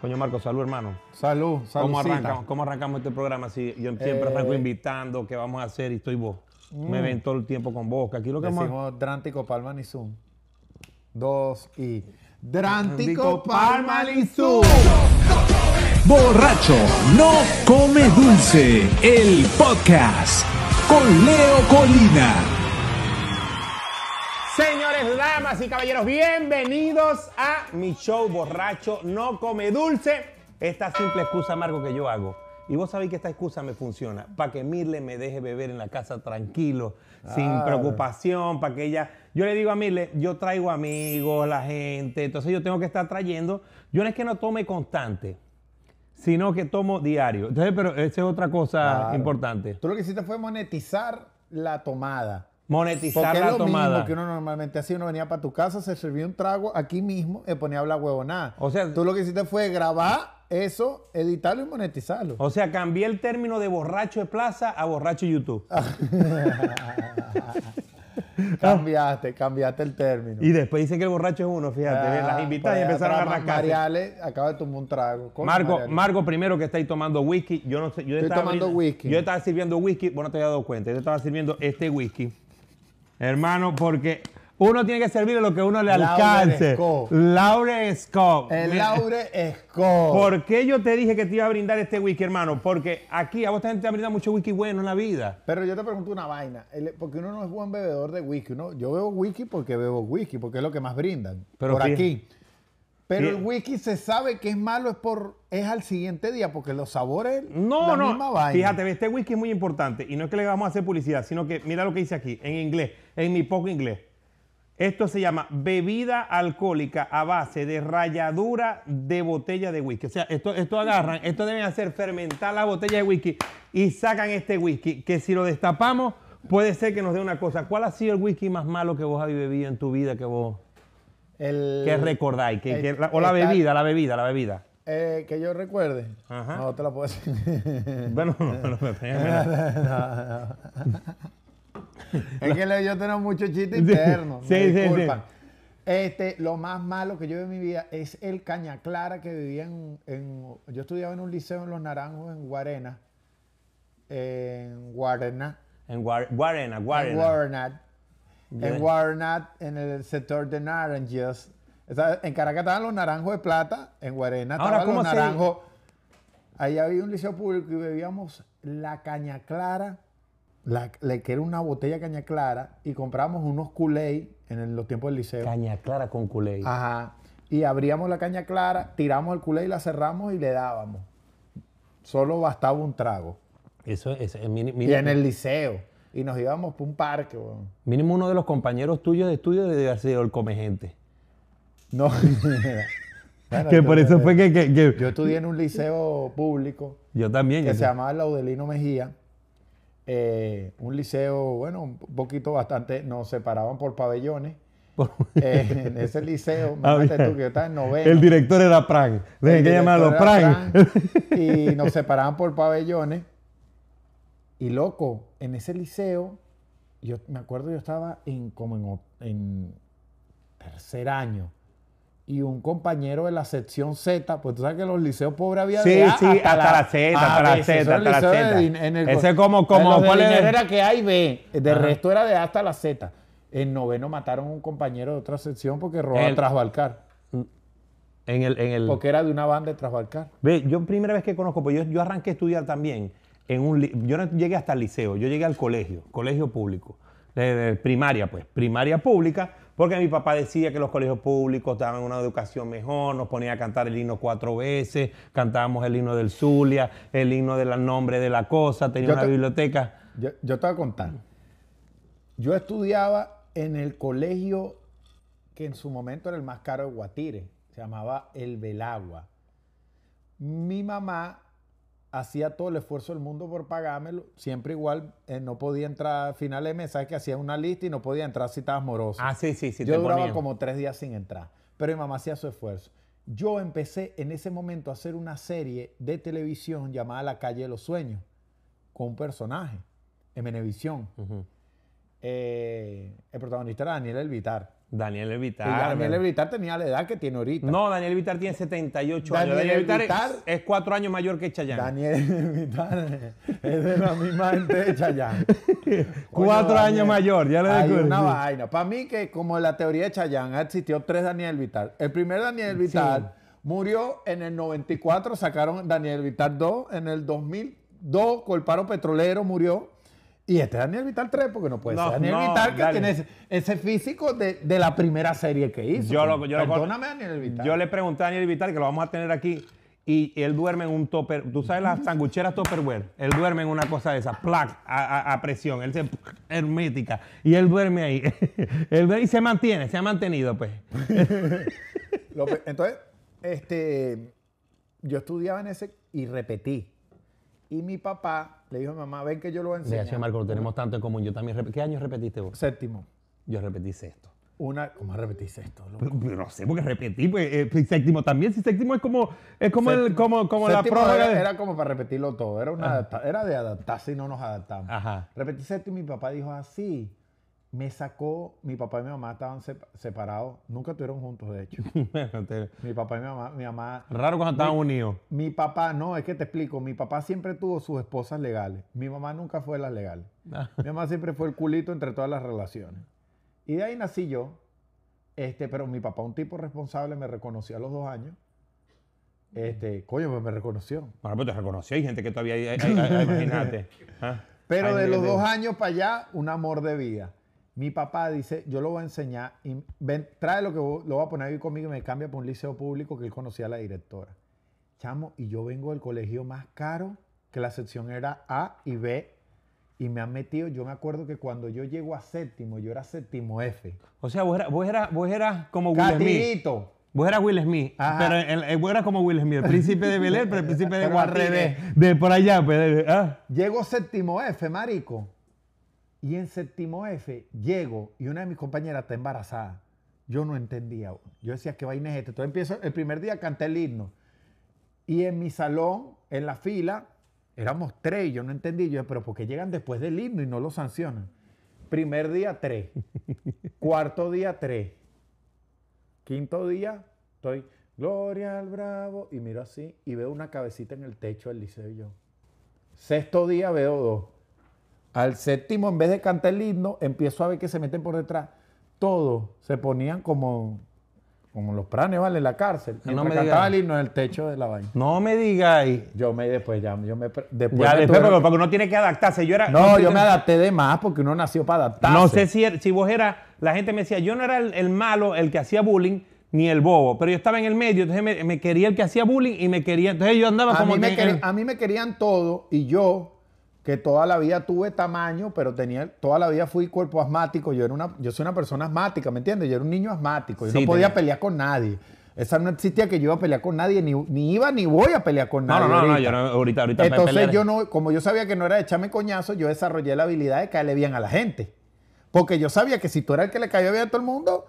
Coño Marco, salud hermano. Salud, salud. ¿Cómo arrancamos, ¿Cómo arrancamos este programa? Si yo siempre arranco Eh. invitando, ¿qué vamos a hacer? Y estoy vos. Me ven todo el tiempo con vos. Que aquí lo que Decimos Drántico Palma ni Zoom. Dos y. Drántico Palma ni Zoom. Borracho no come dulce, el podcast con Leo Colina. Damas y caballeros, bienvenidos a mi show Borracho No Come Dulce. Esta simple excusa, Marco, que yo hago. Y vos sabéis que esta excusa me funciona. Para que Mirle me deje beber en la casa tranquilo, sin Claro. preocupación, para que ella... Yo le digo a Mirle, yo traigo amigos, la gente, entonces yo tengo que estar trayendo... Yo no es que no tome constante, sino que tomo diario. Entonces, pero esa es otra cosa Claro. importante. Tú lo que hiciste fue monetizar la tomada. Monetizar Porque es la lo tomada. mismo que uno normalmente hacía. Uno venía para tu casa, se servía un trago aquí mismo y ponía a hablar huevonada. O sea- tú lo que hiciste fue grabar eso, editarlo y monetizarlo. O sea, cambié el término de borracho de plaza a borracho YouTube. cambiaste, cambiaste el término. Y después dicen que el borracho es uno, fíjate, ve, las invitadas y pues, empezaron a arrancar. Mariale acaba de tomar un trago. Marco, Mariale. Marco primero que está ahí tomando whisky, yo no sé, yo Estoy estaba tomando whisky. Yo estaba sirviendo whisky, bueno, te había dado cuenta, yo estaba sirviendo este whisky. Hermano, porque uno tiene que servir lo que uno le Laure alcance. Scott. Laure Scott. El Laure Scott. ¿Por qué yo te dije que te iba a brindar este whisky, hermano? Porque aquí a vos también te han brindado mucho whisky bueno en la vida. Pero yo te pregunto una vaina, el- porque uno no es buen bebedor de whisky, uno, yo bebo whisky porque bebo whisky, porque es lo que más brindan Pero por fíjate- aquí. Pero el fíjate- whisky se sabe que es malo es por es al siguiente día, porque los sabores No, la no. misma vaina. Fíjate, este whisky es muy importante. Y no es que le vamos a hacer publicidad, sino que mira lo que dice aquí, en inglés, en mi poco inglés. Esto se llama bebida alcohólica a base de ralladura de botella de whisky. O sea, esto, esto agarran, esto deben hacer fermentar la botella de whisky y sacan este whisky, que si lo destapamos, puede ser que nos dé una cosa. ¿Cuál ha sido el whisky más malo que vos habéis bebido en tu vida que vos El- que recordáis? El- la- o la bebida, la bebida, la bebida. eh, que yo recuerde. Ajá. No te la puedo decir. Bueno, bueno, espérame. es que yo tengo mucho chiste interno. Sí, me sí, sí. disculpan. Este, lo más malo que yo vi en mi vida es el caña clara que vivía en, en- Yo estudiaba en un liceo en Los Naranjos, en Guarena. En Guarena. En Guar- Guarena, En Guarena. En Guarenat, en el sector de naranjas. En Caracas estaban los naranjos de plata, en Guarena Ahora, estaban ¿cómo los se- naranjos. Ahí había un liceo público y bebíamos la caña clara, la, la que era una botella de caña clara, y comprábamos unos culé en el- los tiempos del liceo. Caña clara con culé. Ajá. Y abríamos la caña clara, tiramos el culé y la cerramos y le dábamos. Solo bastaba un trago. Eso es, Y en el liceo. Y nos íbamos por un parque, mínimo uno de los compañeros tuyos de estudio debe haber sido el come gente. No. Bueno, que yo- por eso fue que, que- que- Yo estudié en un liceo público yo también. que yo- se llamaba Laudelino Mejía. Eh, un liceo, bueno, un poquito bastante, nos separaban por pabellones. Eh, en ese liceo, Ah, tú que yo estaba en noveno. el director era Pran. El que llamarlo Pran. Y nos separaban por pabellones. Y loco, en ese liceo, yo me acuerdo yo estaba en como en, tercer año. Y un compañero de la sección Z, pues tú sabes que los liceos pobres había Sí, de A sí, hasta la Z, hasta la Z, hasta la Z. en el- Ese como- como- ¿cuál era que A y B. De Ajá. resto era de A hasta la Z. En noveno mataron a un compañero de otra sección porque robaba El- Trasbalcar. En el, en el, Porque era de una banda de Trasbalcar. Ve, yo primera vez que conozco, pues yo, yo arranqué a estudiar también en un yo no llegué hasta el liceo, yo llegué al colegio, colegio público, primaria pues, primaria pública, porque mi papá decía que los colegios públicos daban una educación mejor, nos ponía a cantar el himno cuatro veces, cantábamos el himno del Zulia, el himno del nombre de la cosa, tenía Yo una te- biblioteca. Yo, yo te voy a contar. Yo estudiaba en el colegio que en su momento era el más caro de Guatire. Se llamaba El Belagua. Mi mamá hacía todo el esfuerzo del mundo por pagármelo. Siempre igual eh, no podía entrar a final de mes. Sabes que hacía una lista y no podía entrar si estabas moroso. Ah, sí, sí, sí, Yo te duraba ponían. como tres días sin entrar. Pero mi mamá hacía su esfuerzo. Yo empecé en ese momento a hacer una serie de televisión llamada La calle de los sueños con un personaje en Venevisión. Eh, el protagonista era Daniel Elvitar. Daniel Y Elvitar. Daniel ¿verdad? Vitar tenía la edad que tiene ahorita. No, Daniel Vitar tiene 78 Daniel años. Daniel Vitar Vitar- es, es cuatro años mayor que Chayanne. Daniel Vitar es de la misma gente de Chayanne. Cuatro años mayor, ya lo Hay descubrí. una vaina. Para mí que como la teoría de Chayanne existió tres Daniel Vitar. El primer Daniel Vitar murió en el 94, sacaron Daniel Vitar 2. En el 2002 con el paro petrolero murió. Y este es Daniel Vitar 3 porque no puede No, ser Daniel no, Vitar que tiene ese, ese físico de, de la primera serie que hizo. Yo lo- yo lo- Perdóname Daniel Vitar. Yo le pregunté a Daniel Vital que lo vamos a tener aquí y él duerme en un topper. ¿Tú sabes las sangucheras Tupperware? Él duerme en una cosa de esas, plac, a, a- a presión. Él se hermética y él duerme ahí. él duerme y se mantiene, se ha mantenido, pues. Entonces, este, yo estudiaba en ese y repetí. Y mi papá le dijo a mi mamá, ven que yo lo a Gracias. Marco, lo tenemos tanto en común. Yo también ¿Qué año repetiste vos? Séptimo. Yo repetí sexto. Una, ¿cómo repetís esto? loco? Pero, no sé, porque repetí, pues, eh, séptimo también. Si séptimo es como, es como, el, Séptimo. como, como la prórroga era, era como para repetirlo todo. Era, una era de adaptarse y no nos adaptamos. Ajá. Repetí séptimo y mi papá dijo así. Me sacó, mi papá y mi mamá estaban sep- separados. Nunca estuvieron juntos, de hecho. Mi papá y mi mamá, mi mamá Raro cuando estaban unidos. Mi papá, no, es que te explico, mi papá siempre tuvo sus esposas legales. Mi mamá nunca fue la legal. Ah. Mi mamá siempre fue el culito entre todas las relaciones. Y de ahí nací yo. Este, pero mi papá, un tipo responsable, me reconoció a los dos años. Este, coño, pues me reconoció. Bueno, pues te reconoció. Hay gente que todavía... hay- hay- hay- imagínate. Ah. Pero de los dos años para allá, un amor de vida. Mi papá dice, yo lo voy a enseñar, y ven, trae lo que vo- lo voy a poner ahí conmigo y me cambia para un liceo público que él conocía a la directora. Chamo, y yo vengo del colegio más caro, que la sección era A y B, y me han metido, yo me acuerdo que cuando yo llego a séptimo, yo era séptimo F. O sea, vos eras, vos eras, vos eras como Will Smith. Vos eras Will Smith. Ajá. Pero el, el- vos eras como Will Smith, el príncipe de Bel Air, pero el príncipe de revés. De por allá, pues. ah. Llego séptimo F, marico. Y en séptimo F llego y una de mis compañeras está embarazada. Yo no entendía. Yo decía, ¿qué vaina es esto? Entonces empiezo, el primer día canté el himno. Y en mi salón, en la fila, éramos tres y yo no entendí. Yo, pero ¿por qué llegan después del himno y no lo sancionan? Primer día, tres. Cuarto día, tres. Quinto día, estoy, Gloria al Bravo. Y miro así y veo una cabecita en el techo del liceo y yo. Sexto día veo dos. Al séptimo, en vez de cantar el himno, empiezo a ver que se meten por detrás. Todos se ponían como, como los pranes, ¿vale? En la cárcel. No me cantaba el himno en el techo de la vaina. No me digáis. Yo me después ya, yo me después Ya, me después, porque, porque uno tiene que adaptarse. Yo era. No, yo me adapté de más porque uno nació para adaptarse. No sé si, er- si vos eras. La gente me decía, yo no era el, el malo, el que hacía bullying, ni el bobo, pero yo estaba en el medio, entonces me, me quería el que hacía bullying y me quería. Entonces yo andaba a como. mí, me que- querían, a mí me querían todo y yo, que toda la vida tuve tamaño, pero tenía, toda la vida fui cuerpo asmático. Yo, era una, yo soy una persona asmática, ¿me entiendes? Yo era un niño asmático. Yo Sí, no podía tenía- pelear con nadie. Esa no existía que yo iba a pelear con nadie, ni, ni iba ni voy a pelear con No, nadie. no, no, no, ahorita. yo no, ahorita, ahorita Entonces yo no, como yo sabía que no era de echarme coñazo, yo desarrollé la habilidad de caerle bien a la gente. Porque yo sabía que si tú eras el que le caía bien a todo el mundo,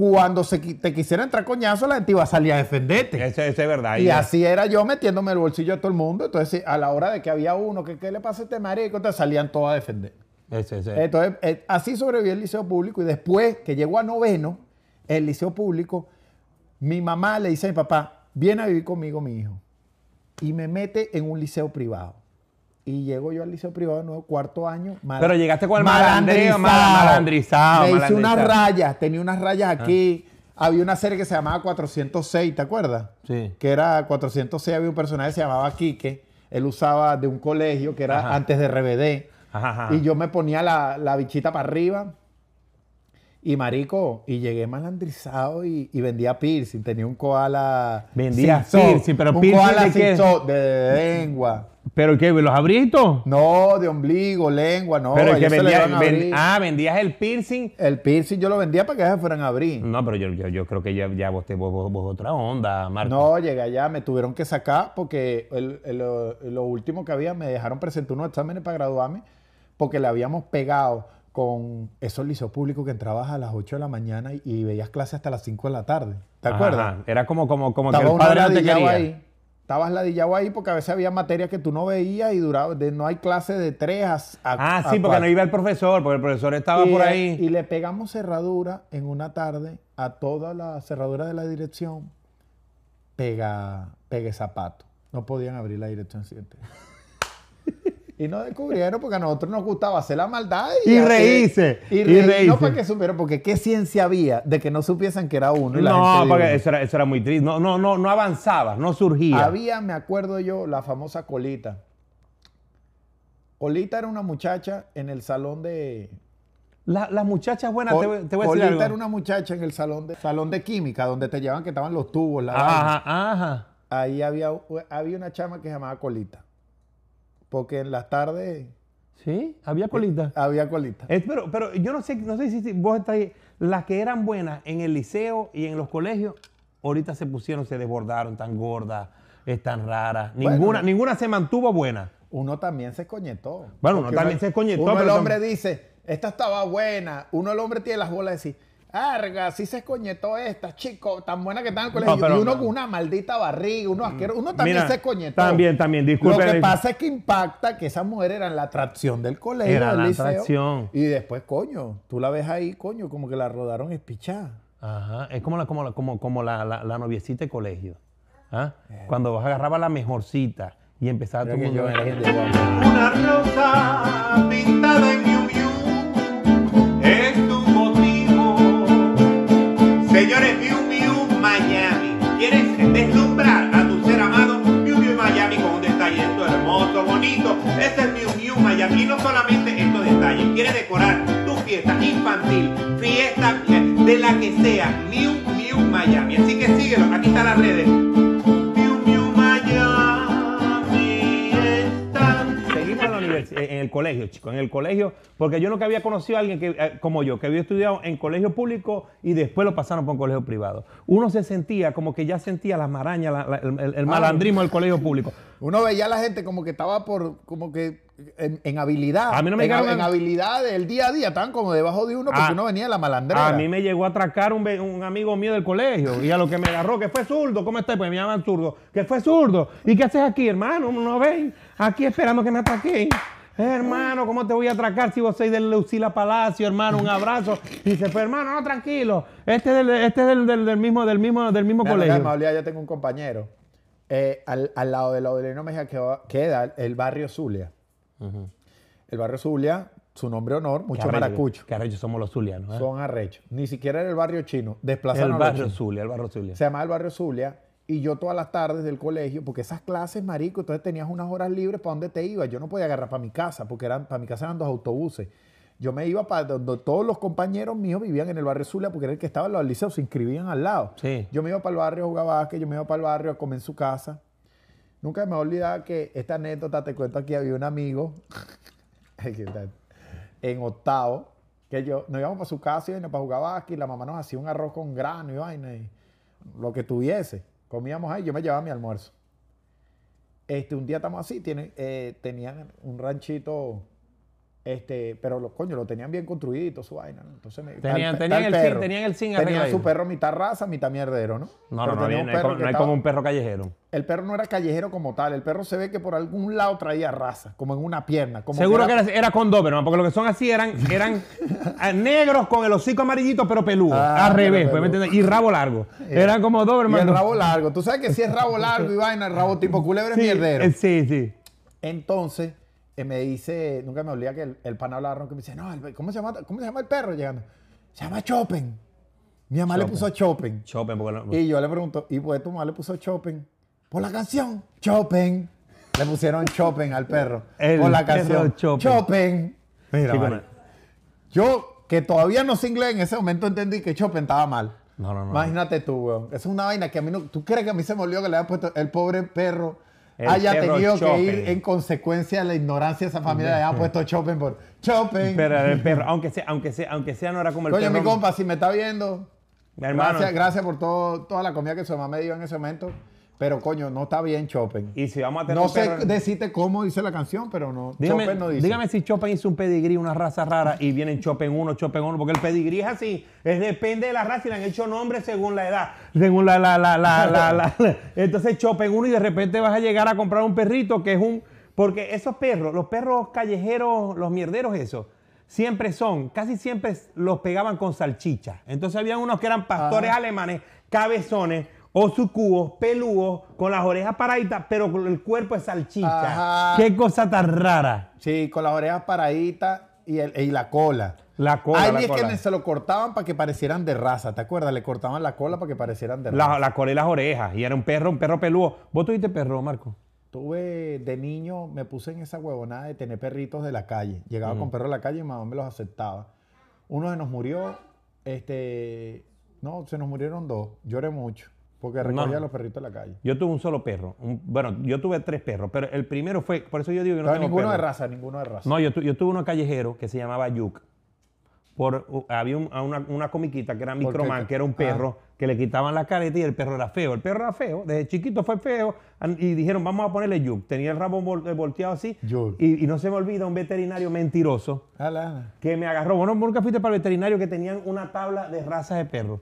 cuando se, te quisiera entrar coñazo, la gente iba a salir a defenderte. Eso, eso es verdad. Y así era yo metiéndome el bolsillo a todo el mundo. Entonces, a la hora de que había uno, que qué le pasa a este marico, entonces salían todos a defender. Eso. Entonces, eh, así sobreviví el liceo público. Y después que llegó a noveno, el liceo público, mi mamá le dice a mi papá, viene a vivir conmigo mi hijo. Y me mete en un liceo privado. Y llego yo al liceo privado de nuevo, cuarto año. mal- Pero llegaste con el malandrizado, Me hice unas rayas, tenía unas rayas aquí. Había una serie que se llamaba 406, ¿te acuerdas? Sí. Que era 406, había un personaje que se llamaba Quique. Él usaba de un colegio que era Ajá. antes de RBD. Ajá, ajá. Y yo me ponía la, la bichita para arriba. Y marico, y llegué malandrizado y, y vendía piercing. Tenía un koala. Vendía piercing, pero un piercing koala de de lengua. ¿Pero qué? ¿Los todo? No, de ombligo, lengua, no. pero que vendía, ven- ah, vendías el piercing. El piercing yo lo vendía para que se fueran a abrir. No, pero yo, yo, yo creo que ya, ya vos, te, vos, vos- vos otra onda, Marco. No, llegué allá, me tuvieron que sacar porque el- el- lo, lo último que había, me dejaron presentar unos exámenes para graduarme porque le habíamos pegado con esos liceos públicos que entrabas a las 8 de la mañana y, y veías clases hasta las 5 de la tarde. ¿Te Ajá, acuerdas? Era como, como, como que el padre no te quería. ahí. estabas ladillado ahí porque a veces había materias que tú no veías y duraba, de- no hay clase de tres a, a- Ah, a sí, porque cuatro. no iba el profesor, porque el profesor estaba y, por ahí. y le pegamos cerradura en una tarde a toda la cerradura de la dirección. Pega, pegue zapato. No podían abrir la dirección siguiente. Y nos descubrieron porque a nosotros nos gustaba hacer la maldad Y hacer- reírse, Y, y reírse. No para que supieran, porque qué ciencia había de que no supiesen que era uno. y la No, gente porque eso era, eso era muy triste. No, no, no, no avanzaba, no surgía. Había, me acuerdo yo, la famosa Colita. Colita era una muchacha en el salón de. La- las muchachas buenas, te, voy- te voy a decir Colita algo. era una muchacha en el salón de, salón de química, donde te llevaban que estaban los tubos, la Ajá, vaina. ajá. Ahí había, había una chama que se llamaba Colita. Porque en las tardes Sí, había colita. había Colita. Es- pero, pero yo no sé, no sé si, si vos estás ahí. Las que eran buenas en el liceo y en los colegios, ahorita se pusieron, se desbordaron, tan gordas, están raras. Bueno. Ninguna, ninguna se mantuvo buena. Uno también se escoñetó. Bueno, uno también se escoñetó, Uno el hombre dice, esta estaba buena. Uno el hombre tiene las bolas de decir, arga, sí se escoñetó esta, chico, tan buena que está en el colegio. pero y uno no. con una maldita barriga, uno asqueroso. Uno también Mira, se escoñetó. también, también, disculpe. Lo que pasa es que impacta que esas mujeres eran la atracción del colegio, Era del la liceo. atracción. Y después, coño, tú la ves ahí, coño, como que la rodaron espichada. Ajá, es como la, como la, como, como la, la, la noviecita de colegio. ¿Ah? Cuando vos agarrabas la mejorcita y empezaba todo el mundo. yo era gente guapa. Una rosa pintada en Miu Este es Miu Miu Miami. No solamente estos detalles. ¿Quieres decorar tu fiesta infantil, fiesta de la que sea? Miu Miu Miami. Así que síguelo. Aquí están las redes. Seguimos en, el colegio, chicos, en el colegio, porque yo nunca había conocido a alguien que, eh, como yo, que había estudiado en colegio público y después lo pasaron por un colegio privado. Uno se sentía como que ya sentía las marañas, la- la- el, el- el malandrismo del colegio público. Uno veía a la gente como que estaba por, como que en, en habilidad. A mí no me en, llegaron a- en habilidad del día a día, estaban como debajo de uno porque Ah, uno venía de la malandrera. A mí me llegó a atracar un, un amigo mío del colegio y a lo que me agarró, que fue zurdo, ¿cómo estás? Pues me llaman zurdo, que fue zurdo. ¿Y qué haces aquí, hermano? ¿No ven? Aquí esperando que me atraquen. Eh, hermano, ¿cómo te voy a atracar si vos sois del Lucila Palacio, hermano? Un abrazo. Y se fue, hermano, no, tranquilo. Este es del, este es del, del- del mismo, del mismo, del mismo Mira, colegio. Maulía yo tengo un compañero. eh, al, al lado de la Aurelio Mejía queda el barrio Zulia. El barrio Zulia, su nombre honor, mucho arrecho, maracucho. Qué arrecho somos los zulianos. ¿eh? Son arrechos. Ni siquiera era el barrio chino. el Desplazaron a los barrio chinos. Zulia, el barrio Zulia. Se llamaba el barrio Zulia. Y yo todas las tardes del colegio, porque esas clases, marico, entonces tenías unas horas libres para dónde te ibas. Yo no podía agarrar para mi casa, porque eran, para mi casa eran dos autobuses. Yo me iba para donde todos los compañeros míos vivían en el barrio Zulia, porque era el que estaba en los liceos, se inscribían al lado. Sí. Yo me iba para el barrio a jugar básquet, yo me iba para el barrio a comer en su casa. Nunca me voy a olvidar que esta anécdota, te cuento aquí, había un amigo en octavo, que yo, nos íbamos para su casa y vaina para jugar básquet, la mamá nos hacía un arroz con grano y vaina, y lo que tuviese. Comíamos ahí, yo me llevaba mi almuerzo. Este, un día estamos así, tienen, eh, tenían un ranchito, este, pero los coño, lo tenían bien construidito su vaina, ¿no? Entonces me, Tenían- tal- tenían tal el perro. tenían el zinc Tenían su perro mitad raza, mitad mierdero, ¿no? No, Pero no, no, no, hay como- que no hay estaba- como un perro callejero. El perro no era callejero como tal, el perro se ve que por algún lado traía raza, como en una pierna. Como Seguro que era- era, era con Doberman, porque lo que son así eran, eran eh, negros con el hocico amarillito, pero peludo. Ah, al revés, pues, ¿me peludo. entiendes? Y rabo largo. Eran como Y Doberman. el no- rabo largo. Tú sabes que si es rabo largo y vaina, el rabo tipo culebra es mierdero. eh, sí, sí. Entonces, eh, me dice, nunca me olvida que el, el pana hablaba que me dice, no, el- ¿cómo se, llama, ¿cómo se llama el perro llegando? Se llama Chopin. Mi mamá le puso Chopin. Chopin, porque no- Y yo le pregunto, ¿y por qué tu mamá le puso Chopin? Por la canción. Chopin. Le pusieron Chopin al perro. El por la canción. Chopin. Chopin. Mira, Sí, bueno. Yo, que todavía no sé inglés, en ese momento entendí que Chopin estaba mal. No, no, no. Imagínate tú, weón. Esa es una vaina que a mí no... ¿Tú crees que a mí se me olvidó que le había puesto el pobre perro? El haya tenido que ir en consecuencia de la ignorancia de esa familia, le habían puesto Chopin por Chopin. Pero el perro, aunque sea, aunque sea, aunque sea, no era como el Coño, perro. mi compa, si me está viendo, Mi hermano. gracias, gracias por todo, toda la comida que su mamá me dio en ese momento. Pero coño, no está bien Chopin. Y si vamos a tener No sé perro- decirte cómo dice la canción, pero no. Dígame, Chopin no dice. dígame si Chopin hizo un pedigrí, una raza rara, y vienen Chopin 1, Chopin 1, porque el pedigrí es así, es depende de la raza y le han hecho nombres según la edad, según la, la, la, la, la, la- Entonces Chopin 1 y de repente vas a llegar a comprar un perrito que es un... Porque esos perros, los perros callejeros, los mierderos esos, siempre son, casi siempre los pegaban con salchicha. Entonces había unos que eran pastores Ajá. alemanes, cabezones, o sucubos, peludos, con las orejas paraditas, pero con el cuerpo de salchicha. Ajá. Qué cosa tan rara. Sí, con las orejas paraditas y, el- y la cola. La cola, Hay la es cola. que se lo cortaban para que parecieran de raza, ¿te acuerdas? Le cortaban la cola para que parecieran de La, raza. la cola y las orejas. Y era un perro, un perro peludo. ¿Vos tuviste perro, Marco? Tuve de niño, me puse en esa huevonada de tener perritos de la calle. Llegaba con perros de la calle y mi mamá me los aceptaba. Uno se nos murió, este, no, se nos murieron dos. Lloré mucho porque recogía No. los perritos de la calle. Yo tuve un solo perro. Un- bueno, yo tuve tres perros, pero el primero fue, por eso yo digo que no Pero tengo ninguno de raza, ninguno de raza. No, yo, tu- yo tuve uno callejero que se llamaba Yuk. Por, había un- a una, una comiquita que era. Microman, que era un Ah. perro, que le quitaban la careta y el perro era feo. El perro era feo, desde chiquito fue feo. Y dijeron, vamos a ponerle Yuk. Tenía el rabo eh, volteado así. Y, y no se me olvida un veterinario mentiroso Ala. que me agarró. Bueno, nunca fuiste para el veterinario que tenían una tabla de razas de perros.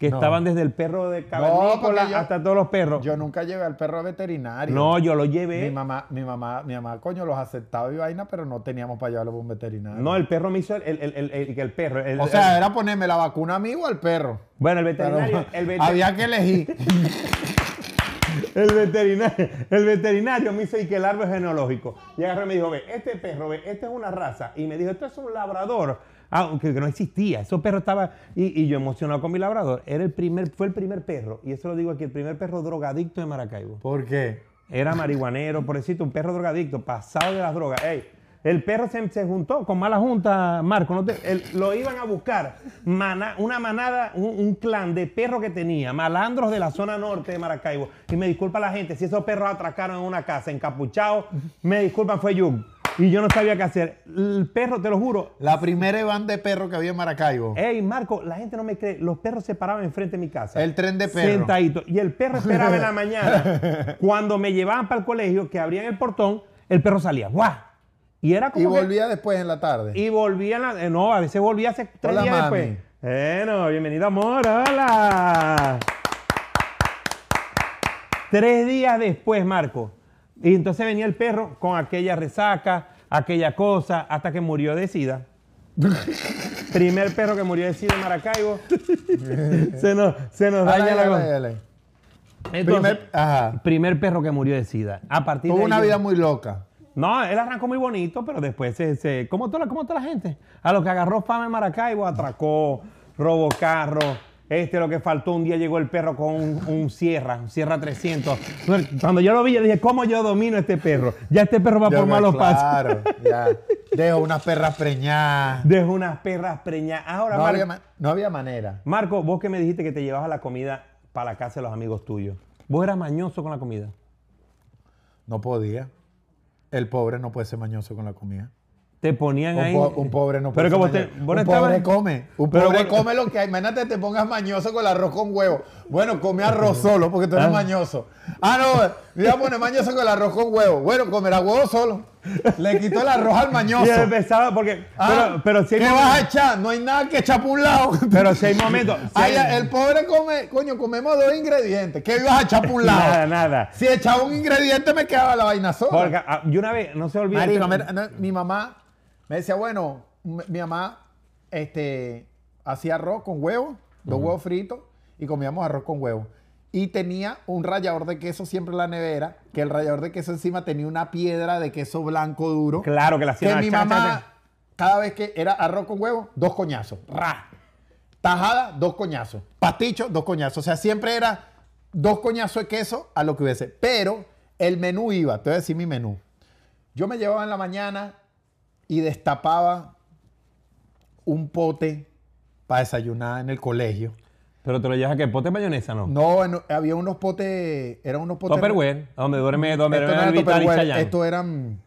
Que No. estaban desde el perro de cavernícola hasta todos los perros. Yo nunca llevé al perro veterinario. no, yo lo Mi llevé. mamá, mi mamá, mi mamá, coño, los aceptaba y vaina, pero no teníamos para llevarlo a un veterinario. No, el perro me hizo el, el, el, el- el- perro. o sea, era ponerme la vacuna a mí o al perro. bueno, el Pero veterinario. había que elegir. el veterinario. El veterinario me hizo y que el árbol genealógico. Y agarró y me dijo: Ve, este perro, ve, esta es una raza. Y me dijo: Esto es un labrador. Aunque que no existía. Ese perro estaba. Y, y yo emocionado con mi labrador. Era el primer, fue el primer perro. Y eso lo digo aquí: el primer perro drogadicto de Maracaibo. ¿Por qué? Era marihuanero, pobrecito, un perro drogadicto, pasado de las drogas. Ey, el perro se, se juntó con mala junta, Marco. no te- el- lo iban a buscar. Una manada, un, un clan de perros que tenía, malandros de la zona norte de Maracaibo. Y me disculpa la gente, si esos perros atracaron en una casa encapuchados, me disculpan, fue Yug. Y yo no sabía qué hacer. El perro, te lo juro. La primera van de perro que había en Maracaibo. Ey, Marco, la gente no me cree. Los perros se paraban enfrente de mi casa. El tren de perro. Sentadito. Y el perro esperaba en la mañana. cuando me llevaban para el colegio, que abrían el portón, el perro salía. ¡Guau! Y era como. y que- volvía después en la tarde. y volvía. en la- eh, no, a veces volvía hace tres Hola, días mami. después. Bueno, bienvenido, amor. Hola. Tres días después, Marco. Y entonces venía el perro con aquella resaca, aquella cosa, hasta que murió de sida. Primer perro que murió de sida en Maracaibo. se nos, se nos daña la cosa. Entonces, Primer- ajá. primer perro que murió de sida. A partir Tuvo de una ahí vida muy loca. No, él arrancó muy bonito, pero después se, se- como, toda, como toda la gente. A lo que agarró fama en Maracaibo, atracó, robó carro. Este, lo que faltó, un día llegó el perro con un, un Sierra, un Sierra 300. Cuando yo lo vi, yo dije, ¿cómo yo domino este perro? Ya este perro va por malos pasos. Claro, ya. Dejo unas perras preñadas. Dejo unas perras preñadas. Ahora, No Mar- había, ma- no había manera. Marco, vos que me dijiste que te llevabas la comida para la casa de los amigos tuyos. ¿Vos eras mañoso con la comida? No podía. El pobre no puede ser mañoso con la comida. Te ponían Un, ahí. po- un pobre no Pero puede vos ser te- Un pobre come. Un Pero pobre come lo que hay. Imagínate te pongas mañoso con el arroz con huevo. Bueno, come arroz solo porque tú eres Ah. mañoso. Ah, no. Me iba a poner mañoso con el arroz con huevo. Bueno, comerá huevo solo. Le quitó el arroz al mañoso. Y empezaba porque. Ah, pero, pero si ¿Qué momentos- vas a echar? No hay nada que echar por un lado. Pero si hay momentos. si hay- el pobre come, coño, comemos dos ingredientes. ¿Qué ibas a echar por un lado? Nada, nada. Si echaba un ingrediente me quedaba la vaina sola. Porque ah, yo una vez, no se. Marico, mira, no, mi mamá me decía, bueno, mi mamá este, hacía arroz con huevo, dos huevos fritos, y comíamos arroz con huevo. Y tenía un rallador de queso siempre en la nevera, que el rallador de queso encima tenía una piedra de queso blanco duro. Claro que la Que hacían mi chaca, mamá, cada vez que era arroz con huevo, dos coñazos. Ra. Tajada, dos coñazos. Pasticho, dos coñazos. O sea, siempre era dos coñazos de queso a lo que hubiese. Pero el menú iba, te voy a decir mi menú. Yo me llevaba en la mañana y destapaba un pote para desayunar en el colegio. Pero te lo llevas a que pote mayonesa, ¿no? No, en- había unos potes, eran unos potes. Tupperware, donde duerme, donde Esto no duerme era el Vital y Tupperware, Chayanne. esto eran.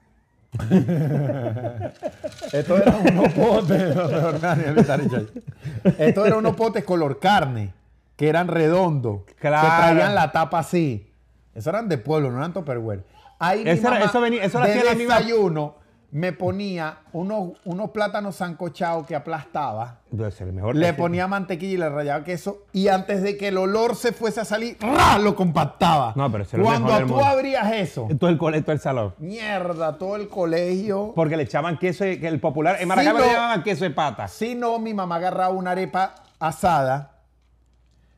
Estos eran unos potes. Estos eran unos potes color carne, que eran redondos, que Claro. traían la tapa así. Eso eran de pueblo, no eran Tupperware. Ahí mi Eso era- mamá, eso venía- eso lo de desayuno, me ponía unos, unos plátanos sancochados que aplastaba. Entonces, el mejor Le ponía mantequilla y le rallaba queso. Y antes de que el olor se fuese a salir, ¡ra! lo compactaba. No, pero es Cuando mejor tú abrías eso, Todo el colegio, todo el salón. mierda, todo el colegio. Porque le echaban queso, que el popular, en Maracaibo le no. llamaban queso de pata. Si no, mi mamá agarraba una arepa asada.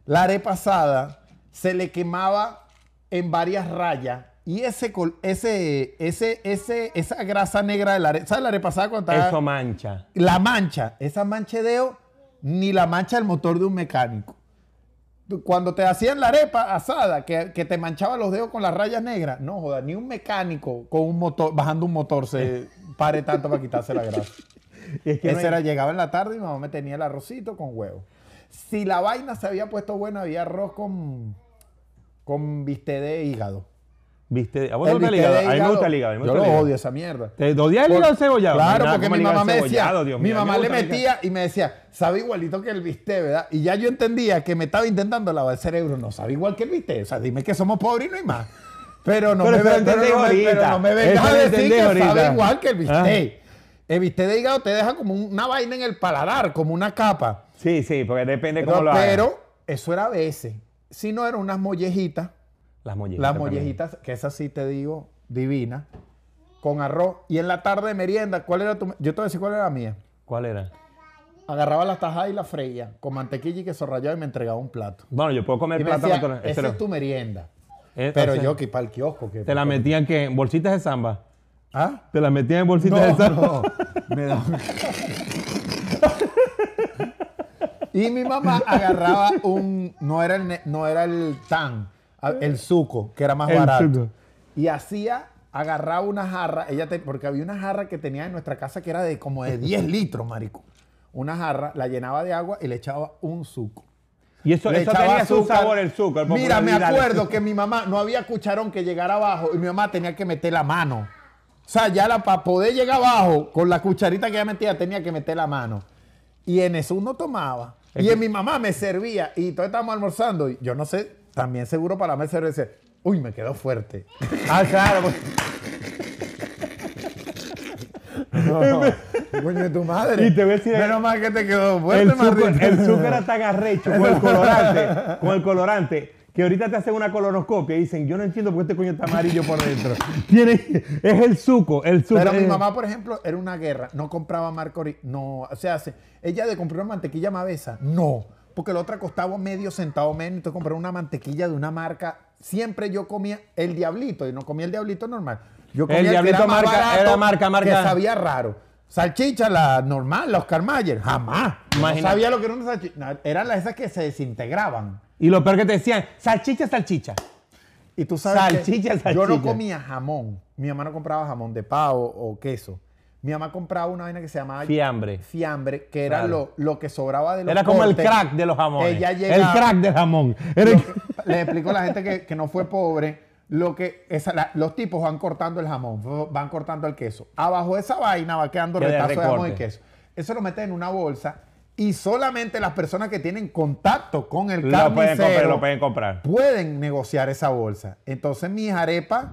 La arepa asada se le quemaba en varias rayas. Y ese, col- ese, ese, ese, esa grasa negra de la arepa, ¿sabes la arepa asada cuando está- Eso mancha. La mancha, esa mancha de dedo, ni la mancha del motor de un mecánico. Cuando te hacían la arepa asada, que, que te manchaba los dedos con las rayas negras, no joda, ni un mecánico con un motor, bajando un motor se pare tanto para quitarse la grasa. Y es que no Ese hay- era, llegaba en la tarde y mi mamá me tenía el arrocito con huevo. Si la vaina se había puesto buena, había arroz con, con bistec de hígado. ¿Viste? ¿A vos te El gusta el hígado? A mí me gusta el me Yo lo odio esa mierda. ¿Te odias el Por- hígado cebollado? Claro, porque mi mamá me decía, Dios mi mío, mamá me le metía y me decía, sabe igualito que el bistec, ¿verdad? Y ya yo entendía que me estaba intentando lavar el cerebro. No sabe igual que el bistec. O sea, dime que somos pobres y no hay más. Pero no, Pero me, ve- pero no me- pero no me vengas a decir que ahorita. sabe igual que el Ah. bistec. El bistec de hígado te deja como una vaina en el paladar, como una capa. Sí, sí, porque depende cómo lo hagas. pero eso era a veces. Si no, eran unas mollejitas. Las mollejitas. Las también. mollejitas, que esas sí te digo, divina, con arroz. Y en la tarde de merienda, ¿cuál era tu? Yo te voy a decir cuál era la mía. ¿Cuál era? Agarraba las tajadas y la freía con mantequilla y queso rallado y me entregaba un plato. Bueno, yo puedo comer Y me plátano. decía, todo- esa lo- es tu merienda. eh, Pero o sea, yo que para el kiosco. Que, Te la metían que en bolsitas de samba. ¿Ah? Te la metían en bolsitas No, de samba. no. Me da- y mi mamá agarraba un, no era el, no era el tan, el suco, que era más El barato. suco. Y hacía, agarraba una jarra, ella te- porque había una jarra que tenía en nuestra casa que era de como de 10 litros, marico. Una jarra, la llenaba de agua y le echaba un suco. Y eso, Le eso tenía su sabor el suco. el Mira, me acuerdo que mi mamá no había cucharón que llegara abajo y mi mamá tenía que meter la mano. O sea, ya la, para poder llegar abajo con la cucharita que ella metía tenía que meter la mano. Y en eso uno tomaba. Y en mi mamá me servía y todos estábamos almorzando. Y yo no sé, también seguro para mí cerveza. Uy, me quedó fuerte. Ah, claro. pues, No, coño de tu madre. Y te voy a decir- Menos mal que te quedó fuerte, el, Martín. el suco era tan arrecho con el colorante, con el colorante, que ahorita te hacen una colonoscopia y dicen, yo no entiendo por qué este coño está amarillo por dentro. Tiene, es el suco, el suco. Pero mi es- mamá, por ejemplo, era una guerra. No compraba marca ori- No, o sea, se- ella de comprar mantequilla Mavesa, no. Porque la otra costaba medio centavo menos. Entonces comprar una mantequilla de una marca. Siempre yo comía el diablito y no comía el diablito normal. Yo comía El que Diablito era más marca- barato, era marca- marca- Que sabía raro. Salchicha, la normal, la Oscar Mayer, jamás. No sabía lo que era una salchicha. Eran las esas que se desintegraban. Y lo peor que te decían, salchicha, salchicha. Y tú sabes que Salchicha, yo no salchicha. comía jamón. Mi mamá no compraba jamón de pavo o queso. Mi mamá compraba una vaina que se llamaba Fiambre. fiambre, que era Claro. lo, lo que sobraba de los Era como el crack de los jamones. Ella el llegaba- crack del jamón. Era el- Lo que- le explico a la gente que, que no fue pobre, lo que esa- la- los tipos van cortando el jamón, van cortando el queso. Abajo de esa vaina va quedando Queda el retazo de jamón y queso. Eso lo meten en una bolsa y solamente las personas que tienen contacto con el lo, pueden comprar, carnicero lo pueden comprar. pueden negociar esa bolsa. Entonces mis arepas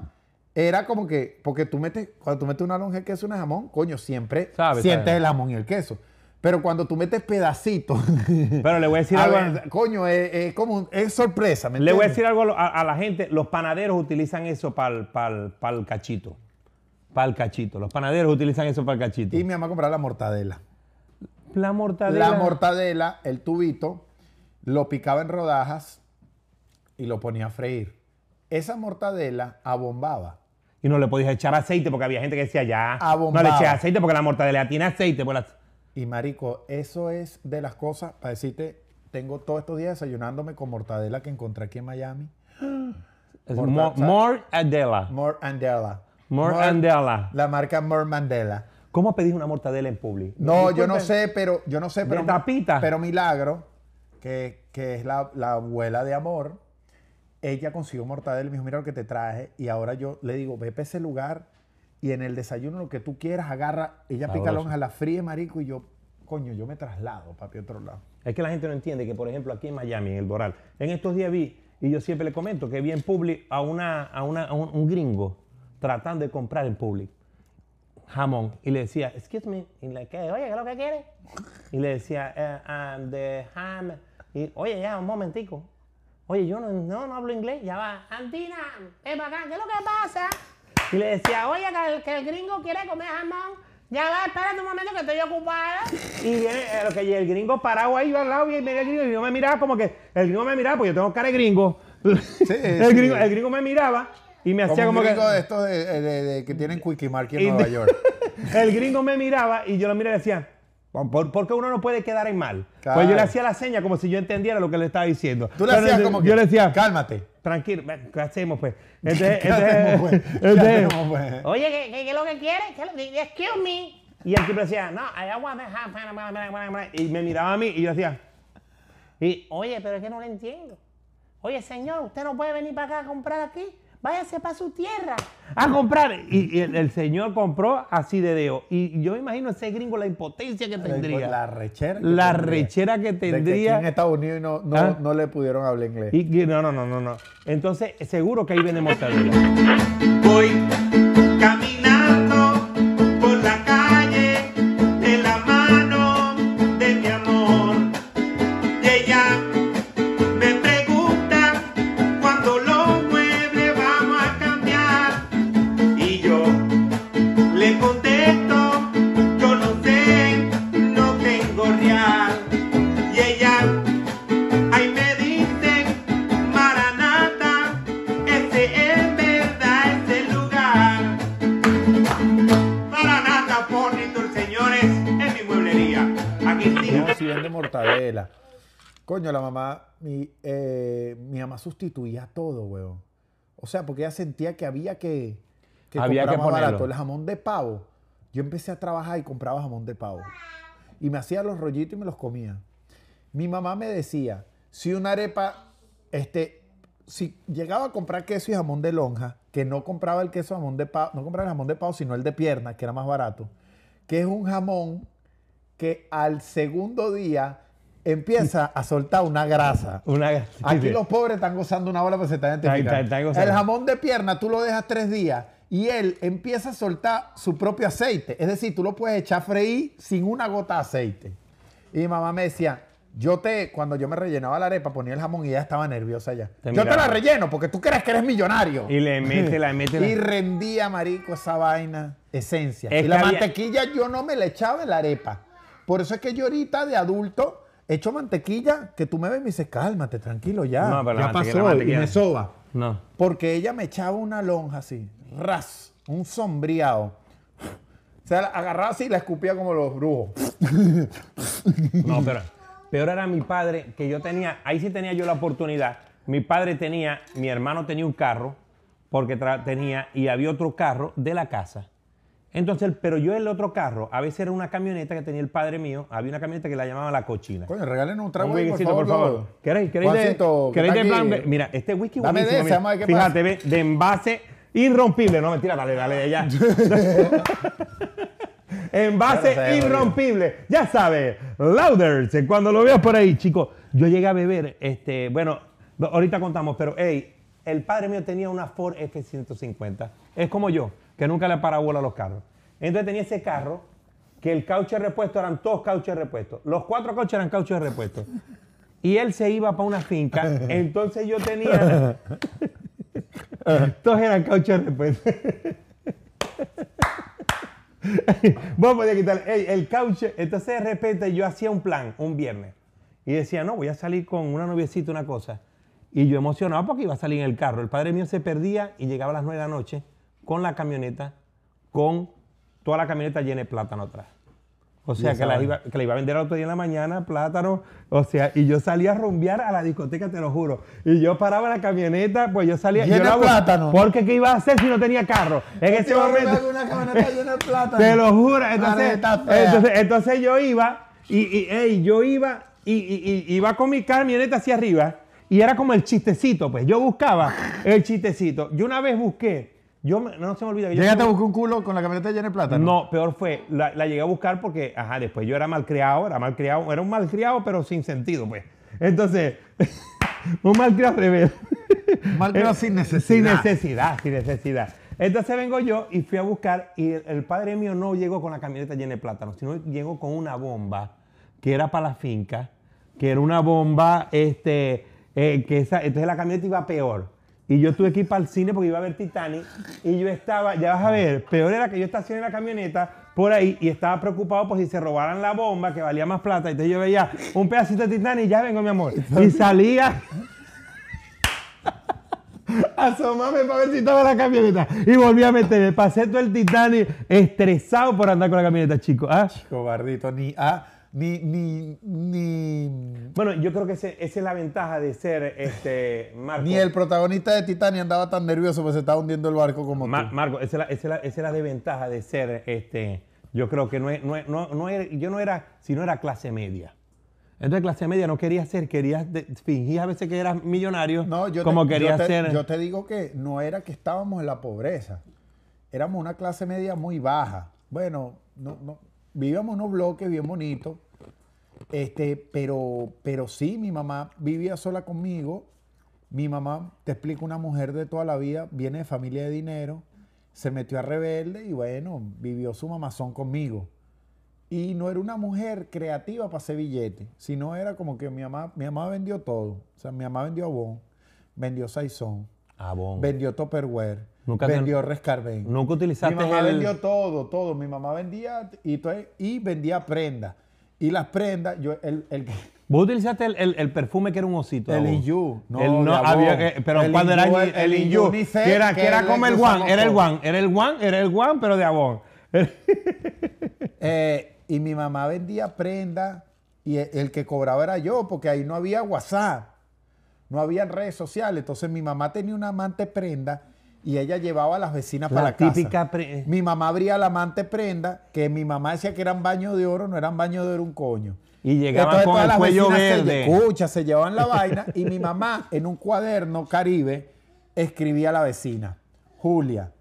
era como que, porque tú metes, cuando tú metes una lonja de queso y una jamón, coño, siempre Sabe, sientes sabe. el jamón y el queso. Pero cuando tú metes pedacitos, Pero le voy a decir a algo. ver, coño, es, es como es sorpresa. ¿me Le voy a decir algo a, a la gente. Los panaderos utilizan eso para el cachito. Para el cachito. Los panaderos utilizan eso para el cachito. Y mi mamá compraba la mortadela. la mortadela. La mortadela, el tubito, lo picaba en rodajas y lo ponía a freír. Esa mortadela abombaba. Y no le podías echar aceite porque había gente que decía ya. No le eché aceite porque la mortadela tiene aceite. la- Y marico, eso es de las cosas, para decirte, tengo todos estos días desayunándome con mortadela que encontré aquí en Miami. es Morta- mo- o sea- Mortadela. More Andela. La marca More Mandela. ¿Cómo pedís una mortadela en publi? No, yo no sé, pero yo no sé, pero tapita. pero Milagro, que, que es la, la abuela de Amor, ella consiguió mortadela y me dijo, mira lo que te traje. Y ahora yo le digo, ve para ese lugar y en el desayuno lo que tú quieras, agarra. Ella pica lonja, la fríe, marico, y yo, coño, yo me traslado, papi, otro lado. Es que la gente no entiende que, por ejemplo, aquí en Miami, en el Doral, en estos días vi Y yo siempre le comento que vi en Public a, una, a, una, a un, un gringo tratando de comprar en Public jamón. Y le decía, excuse me. Y le ¿qué? Oye, ¿qué es lo que quiere? Y le decía, eh, um, the ham. Y, oye, ya, un momentico. Oye, yo no, no, no hablo inglés. Ya va, Antina, ven para acá, ¿qué es lo que pasa? Y le decía, oye, que el, que el gringo quiere comer jamón. Ya va, espérate un momento que estoy ocupada. Y viene eh, lo que y el gringo parado ahí al lado y el gringo y yo me miraba como que el gringo me miraba porque yo tengo cara de gringo. el, sí. Gringo, el gringo me miraba y me hacía Como un gringo que de estos de, de- de- que tienen Quickie Mart aquí Y en Nueva York. el gringo me miraba y yo lo miraba y decía, ¿por, por qué uno no puede quedar en mal? Claro. Pues yo le hacía la seña como si yo entendiera lo que le estaba diciendo. Tú le Pero hacías yo- como que, Yo le decía, cálmate. tranquilo, ¿qué hacemos pues? Entonces, ¿Qué hacemos, pues? entonces- ¿Qué hacemos, pues? Oye, ¿qué, qué, qué es lo que quiere? ¿Qué es lo- Excuse me. Y el tipo decía, no, I want to have... Y me miraba a mí y yo decía, y, oye, pero es que no lo entiendo. Oye, señor, usted no puede venir para acá a comprar aquí. Váyase para su tierra a comprar. Y, y el, el señor compró así de deo. Y yo me imagino ese gringo la impotencia que tendría. La rechera. que La tendría. rechera que De que tendría. en Estados Unidos no, no, ¿Ah? no le pudieron hablar inglés. Y no, no, no, no, no. Entonces, seguro que ahí viene mortadela. Voy Coño, la mamá, mi, eh, mi mamá sustituía todo, weón. O sea, porque ella sentía que había que, que Había comprar que más barato. El jamón de pavo. Yo empecé a trabajar y compraba jamón de pavo. Y me hacía los rollitos y me los comía. Mi mamá me decía, si una arepa, este, si llegaba a comprar queso y jamón de lonja, que no compraba el queso jamón de pavo, no compraba el jamón de pavo, sino el de pierna, que era más barato, que es un jamón que al segundo día empieza a soltar una grasa. Una, Aquí los pobres están gozando una hora, pues se están identificando. El jamón de pierna tú lo dejas tres días y él empieza a soltar su propio aceite. Es decir, tú lo puedes echar a freír sin una gota de aceite. Y mi mamá me decía, yo te, cuando yo me rellenaba la arepa, ponía el jamón y ella estaba nerviosa ya. Te yo te la relleno porque tú crees que eres millonario. Y le mete, la mete. la- Y rendía, marico, esa vaina, esencia. Es y la había- mantequilla yo no me la echaba en la arepa. Por eso es que yo ahorita de adulto echo mantequilla, que tú me ves y me dices, cálmate, tranquilo ya. No, pero la ya mantequilla- pasó la y me soba. No. Porque ella me echaba una lonja así, ras, un sombreado. O sea, la agarraba así y la escupía como los brujos. No, pero peor era mi padre, que yo tenía, ahí sí tenía yo la oportunidad. Mi padre tenía, mi hermano tenía un carro, porque tenía, y había otro carro de la casa. Entonces, pero yo el otro carro, a veces era una camioneta que tenía el padre mío, había una camioneta que la llamaban la cochina. Coño, regálenos un trago Un por favor. por favor. ¿Queréis, queréis Juancito, queréis de plan. B? Mira, este whisky Dame de ese, mira. Fíjate, ve, de envase irrompible. No, mentira, dale, dale, envase Ya sé, irrompible. Ya sabes, Louders. Cuando lo veas por ahí, chicos. Yo llegué a beber, este, bueno, ahorita contamos, pero hey, el padre mío tenía una Ford F-150. Es como yo, que nunca le para bola a los carros. Entonces tenía ese carro que el caucho de repuesto eran todos cauchos de repuesto. Los cuatro cauchos eran cauchos de repuesto. Y él se iba para una finca. Entonces yo tenía. todos eran cauchos de repuesto. Vos podías quitar el, el caucho. Entonces de repente yo hacía un plan un viernes. Y decía, no, voy a salir con una noviecita, una cosa. Y yo emocionado porque iba a salir en el carro. El padre mío se perdía y llegaba a las 9 de la noche con la camioneta, con toda la camioneta llena de plátano atrás. O sea, que la, iba, que la iba a vender al otro día en la mañana, plátano. O sea, y yo salía a rumbear a la discoteca, te lo juro. Y yo paraba la camioneta, pues yo salía. Llena yo de la- plátano. Porque ¿qué iba a hacer si no tenía carro? En ese momento. una camioneta llena de plátano. Te lo juro. Entonces, entonces, entonces yo iba y, y, ey, yo iba y, y- y- iba con mi camioneta hacia arriba y era como el chistecito, pues. Yo buscaba el chistecito. Yo una vez busqué, yo me- no se me olvida que yo Llegaste a buscar un culo con la camioneta llena de plátano. no, peor fue, la, la llegué a buscar porque, ajá, después yo era malcriado, era malcriado, era un malcriado, pero sin sentido, pues. Entonces, Un malcriado rebelde. Malcriado Eh, sin necesidad. Sin necesidad, sin necesidad. Entonces vengo yo y fui a buscar y el, el padre mío no llegó con la camioneta llena de plátanos, sino llegó con una bomba que era para la finca, que era una bomba, este, eh, que esa, entonces la camioneta iba peor. Y yo tuve que ir para el cine porque iba a ver Titanic y yo estaba, ya vas a ver, peor era que yo estacioné la camioneta por ahí y estaba preocupado por si se robaran la bomba que valía más plata. Entonces yo veía un pedacito de Titanic y ya vengo mi amor. Y salía asomarme para ver si estaba la camioneta. Y volví a meterme. Pasé todo el Titanic estresado por andar con la camioneta, chicos. ¿Ah? Cobardito, ni ah, ni, ni, ni, Bueno, yo creo que ese- esa es la ventaja de ser este, Marco. ni el protagonista de Titania andaba tan nervioso porque se estaba hundiendo el barco como tú. Marco, esa es, la, esa es la- esa es la desventaja de ser, este, yo creo que no es, no no- no era- yo no era, si no era clase media. Entonces clase media no quería ser, querías fingir a veces que eras millonario, No, yo como te, querías yo te- ser. yo te digo que no era que estábamos en la pobreza. Éramos una clase media muy baja. Bueno, no, no, vivíamos unos bloques bien bonitos. Este, pero, pero sí, mi mamá vivía sola conmigo. Mi mamá, te explico, una mujer de toda la vida, viene de familia de dinero, se metió a rebelde y bueno, vivió su mamazón conmigo. Y no era una mujer creativa para hacer billetes, sino era como que mi mamá, mi mamá vendió todo. O sea, mi mamá vendió Avon, vendió Saison, bon. vendió Tupperware, Nunca vendió Rescarben. Nunca utilizaste Mi mamá el- vendió todo, todo. Mi mamá vendía y, y vendía prendas. Y las prendas, yo, el, el, Vos utilizaste el, el- el perfume que era un osito. el. Inyu. No, El no, había pero El cuando era Inyu, el, Inyu, que era, que era como el One, era el. One, era el One, era el One, pero de Avon. Eh, y mi mamá vendía prenda y el, el que cobraba era yo, porque ahí no había WhatsApp, no había redes sociales. Entonces mi mamá tenía una amante prenda y ella llevaba a las vecinas La para la casa. típica pre- Mi mamá abría la amante prenda, que mi mamá decía que eran baños de oro, no eran baños de oro un coño. Y llegaban Entonces, con todas el las cuello vecinas se- verde. escucha, se llevaban la vaina y mi mamá en un cuaderno caribe escribía a la vecina, Julia,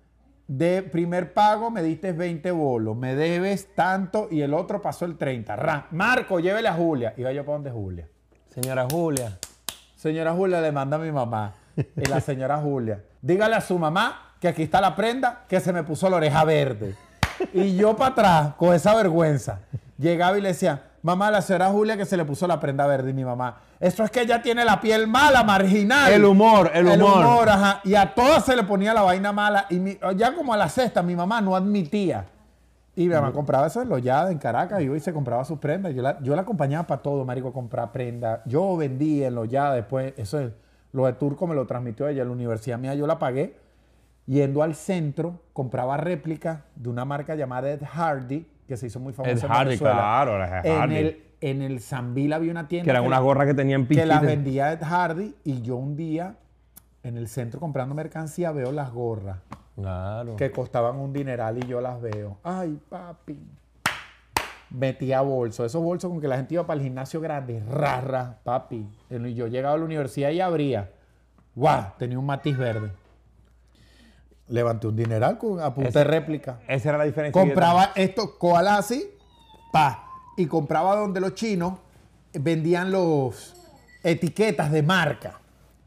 de primer pago me diste 20 bolos, me debes tanto y el otro pasó el 30. Ra, Marco, llévele a Julia. Iba yo para donde Julia. Señora Julia. Señora Julia le manda a mi mamá. Y la señora Julia, dígale a su mamá que aquí está la prenda que se me puso la oreja verde. Y yo para atrás, con esa vergüenza, llegaba y le decía, mamá, la señora Julia que se le puso la prenda verde. Y mi mamá, eso es que ella tiene la piel mala, marginal. El humor, el humor. ajá. Y a todas se le ponía la vaina mala. Y mi- ya como a la sexta, mi mamá no admitía. Y mi mamá compraba eso en Lollada, en Caracas, y hoy se compraba sus prendas. Yo la, yo la acompañaba para todo, marico, a comprar prendas. Yo vendía en Lollada después, eso es, lo de Turco me lo transmitió ella, la universidad mía yo la pagué. Yendo al centro, compraba réplicas de una marca llamada Ed Hardy, que se hizo muy famosa Ed en Hardy, Venezuela. claro, la Ed En Hardy. el, en el Sambil había una tienda Que eran unas gorras que tenían que las vendía Ed Hardy y yo un día en el centro comprando mercancía veo las gorras Claro. que costaban un dineral y yo las veo. Ay, papi. Metía bolsos, esos bolsos con que la gente iba para el gimnasio grande, rara, papi. Y yo llegaba a la universidad y abría. ¡Guau! Tenía un matiz verde. Levanté un dineral con apunte Ese- de réplica. Esa era la diferencia. Compraba estos koalas así, pa. Y compraba donde los chinos vendían los etiquetas de marca.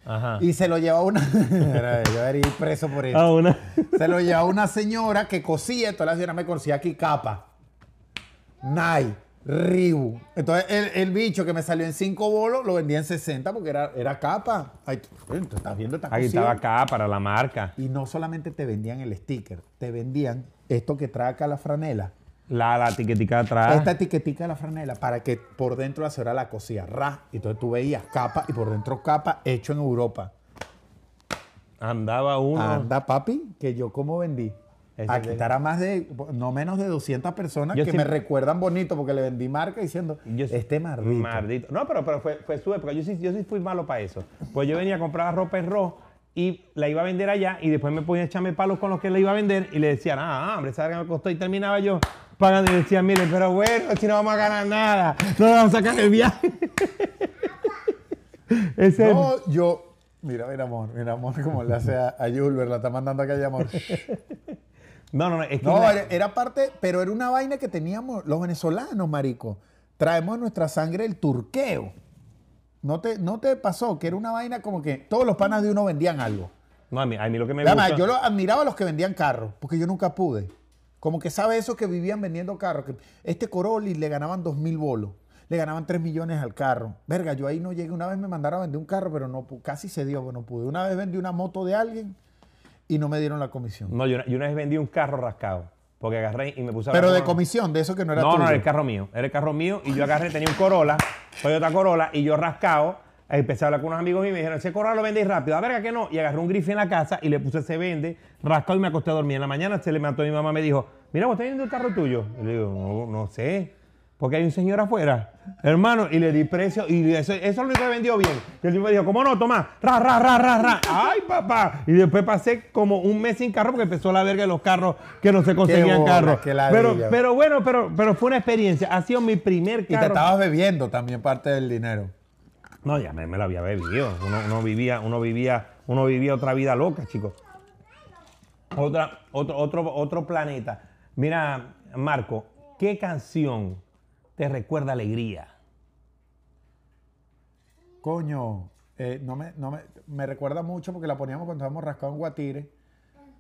Ajá. Y se lo llevaba una. Era- yo ir preso por eso. Ah, una. Se lo llevaba una señora que cosía, entonces la señora me conocía aquí capa. Nai, Ribu. Entonces el, el bicho que me salió en 5 bolos lo vendía en 60 porque era, era capa. Ay, tú, tú estás viendo esta Aquí estaba acá para la marca. Y no solamente te vendían el sticker, te vendían esto que trae acá la franela. La, la etiquetica atrás. Esta etiquetica de la franela para que por dentro la señora la cosía. Ra. Y entonces tú veías capa y por dentro capa hecho en Europa. Andaba uno. Anda, papi, que yo como vendí. A quitar a más de, no menos de 200 personas Yo que me recuerdan bonito porque le vendí marca diciendo, Yo este mardito. Mardito. No, pero, pero fue, fue su época. Yo sí, yo sí fui malo para eso. Pues yo venía a comprar ropa en rojo y la iba a vender allá y después me ponía a echarme palos con los que la iba a vender y le decían, ah, hombre, esa que me costó y terminaba yo pagando y decían, mire, pero bueno, si no vamos a ganar nada, no vamos a sacar el viaje. No, yo, mira, mira amor, mira amor, como le hace a, a Julber, la está mandando acá amor. no, no, no, es que No, era, era parte, pero era una vaina que teníamos los venezolanos, marico. Traemos en nuestra sangre el turqueo. ¿No te, ¿No te pasó que era una vaina como que todos los panas de uno vendían algo? No, a mí, a mí lo que me Además, gusta... yo lo admiraba a los que vendían carros, porque yo nunca pude. Como que sabe eso que vivían vendiendo carros. Que este Corolli le ganaban dos mil bolos. Le ganaban 3 millones al carro. Verga, yo ahí no llegué. Una vez me mandaron a vender un carro, pero no casi se dio, pero no pude. Una vez vendí una moto de alguien y no me dieron la comisión. No, yo, yo una vez vendí un carro rascado. Porque agarré y me puse a pero de comisión, de eso que no era No, tuyo. no, era el carro mío. Era el carro mío y yo agarré, tenía un Corolla, Toyota Corolla, y yo rascado, empecé a hablar con unos amigos míos y me dijeron, ese Corolla lo vendéis rápido. A verga que no. Y agarré un grife en la casa y le puse se vende, rascado y me acosté a dormir. En la mañana se levantó mi mamá me dijo, mira, ¿vos estás viendo el carro tuyo? Y le digo, no, no sé. Porque hay un señor afuera, hermano, y le di precio, y eso, eso es lo único que vendió bien. Y el tipo dijo, ¿cómo no? Toma, ra, ra, ra, ra, ra. ¡Ay, papá! Y después pasé como un mes sin carro porque empezó la verga de los carros que no se conseguían bola, carros. Pero, pero bueno, pero, pero fue una experiencia. Ha sido mi primer Y te carro. estabas bebiendo también parte del dinero. No, ya me, me lo había bebido. Uno, uno vivía, uno vivía, uno vivía otra vida loca, chicos. Otra, otro, otro, otro planeta. Mira, Marco, ¿qué canción te recuerda alegría? Coño, eh, no me, no me, me recuerda mucho porque la poníamos cuando estábamos rascados en Guatire.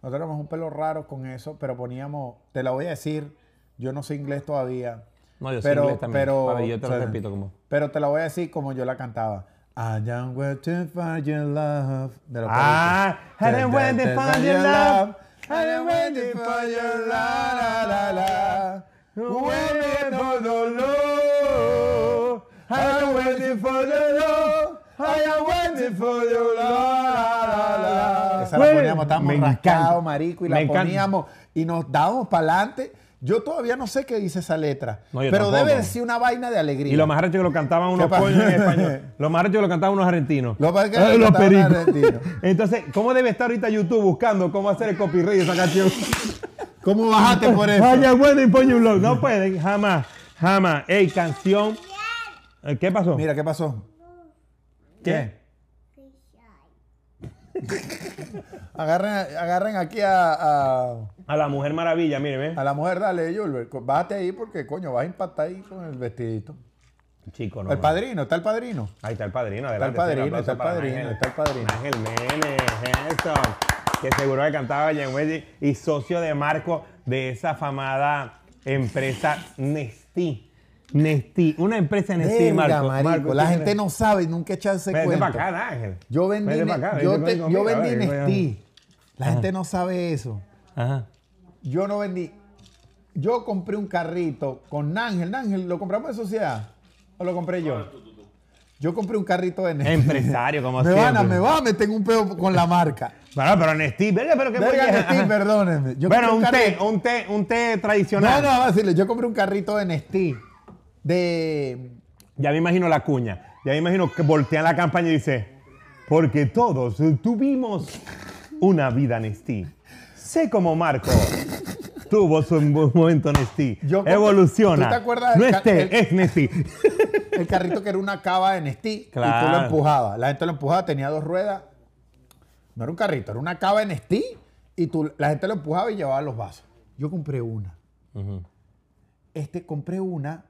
Nosotros éramos un pelo raro con eso, pero poníamos, te la voy a decir, yo no sé inglés todavía. No, yo sé pero, inglés también. Pero, yo te lo o sea, repito como. Pero te la voy a decir como yo la cantaba. I am waiting for your love. De los Ah. I am waiting for your love. I am waiting for your love. La, la, la. Waiting for the love. I am waiting for your love. I am waiting for your love. La, la, la. Esa la poníamos, estábamos rascados, marico, y la poníamos y nos dábamos para adelante. Yo todavía no sé qué dice esa letra, No, pero tampoco. debe decir una vaina de alegría. Y lo más arrecho que lo cantaban unos coños en español. Lo más arrecho que lo cantaban unos argentinos. Lo más que lo los cantaban pericos. argentinos. Entonces, ¿cómo debe estar ahorita YouTube buscando cómo hacer el copyright de esa canción? ¿Cómo bajaste por eso? Vaya bueno y un blog. No pueden, jamás, jamás. Ey, canción. Eh, ¿Qué pasó? Mira, ¿qué pasó? ¿Qué? Agarren, agarren aquí a, a- A la Mujer Maravilla, mire, ve. a la mujer, dale, Julber. co- Bájate ahí porque, coño, vas a impactar ahí con el vestidito. Chico, no. el no. padrino, está el padrino. Ahí está el padrino, el adelante. padrino, sí, un aplauso está el padrino, está el padrino. Ángel Menes, eso. Que seguro que cantaba Yenwedi y socio de Marco de esa famada empresa Nestí. Nestí, una empresa Nestí, Marco. marico, Marco, la ¿tú gente no sabe nunca echarse Vete cuenta. para acá, Ángel. Yo vendí, acá, yo, vete te- conmigo, yo a ver, vendí a- Nestí. La gente no sabe eso. Ajá. Yo no vendí. Yo compré un carrito con Ángel. Ángel, ¿lo compramos de sociedad? ¿O lo compré yo? Yo compré un carrito de Nestí. Empresario, como me siempre. van a, me va a meter un pedo con la marca. Bueno, pero Nestí, verga, pero qué Verga. Nestí, perdónenme. Yo Bueno, un té, un té, un té No, tradicional. no, va a decirle, yo compré un carrito de Nestí. De. Ya me imagino la cuña. Ya me imagino que voltean la campaña y dice, porque todos tuvimos una vida Nestí. Sé como Marco tuvo su mo- momento Nestí. Evoluciona. ¿Tú te acuerdas No es té, el- es Nestí. El carrito que era una cava de Nestí. Y tú lo empujabas. La gente lo empujaba, tenía dos ruedas. No era un carrito, era una cava de Nestí. Y tú, la gente lo empujaba y llevaba los vasos. Yo compré una. Este, compré una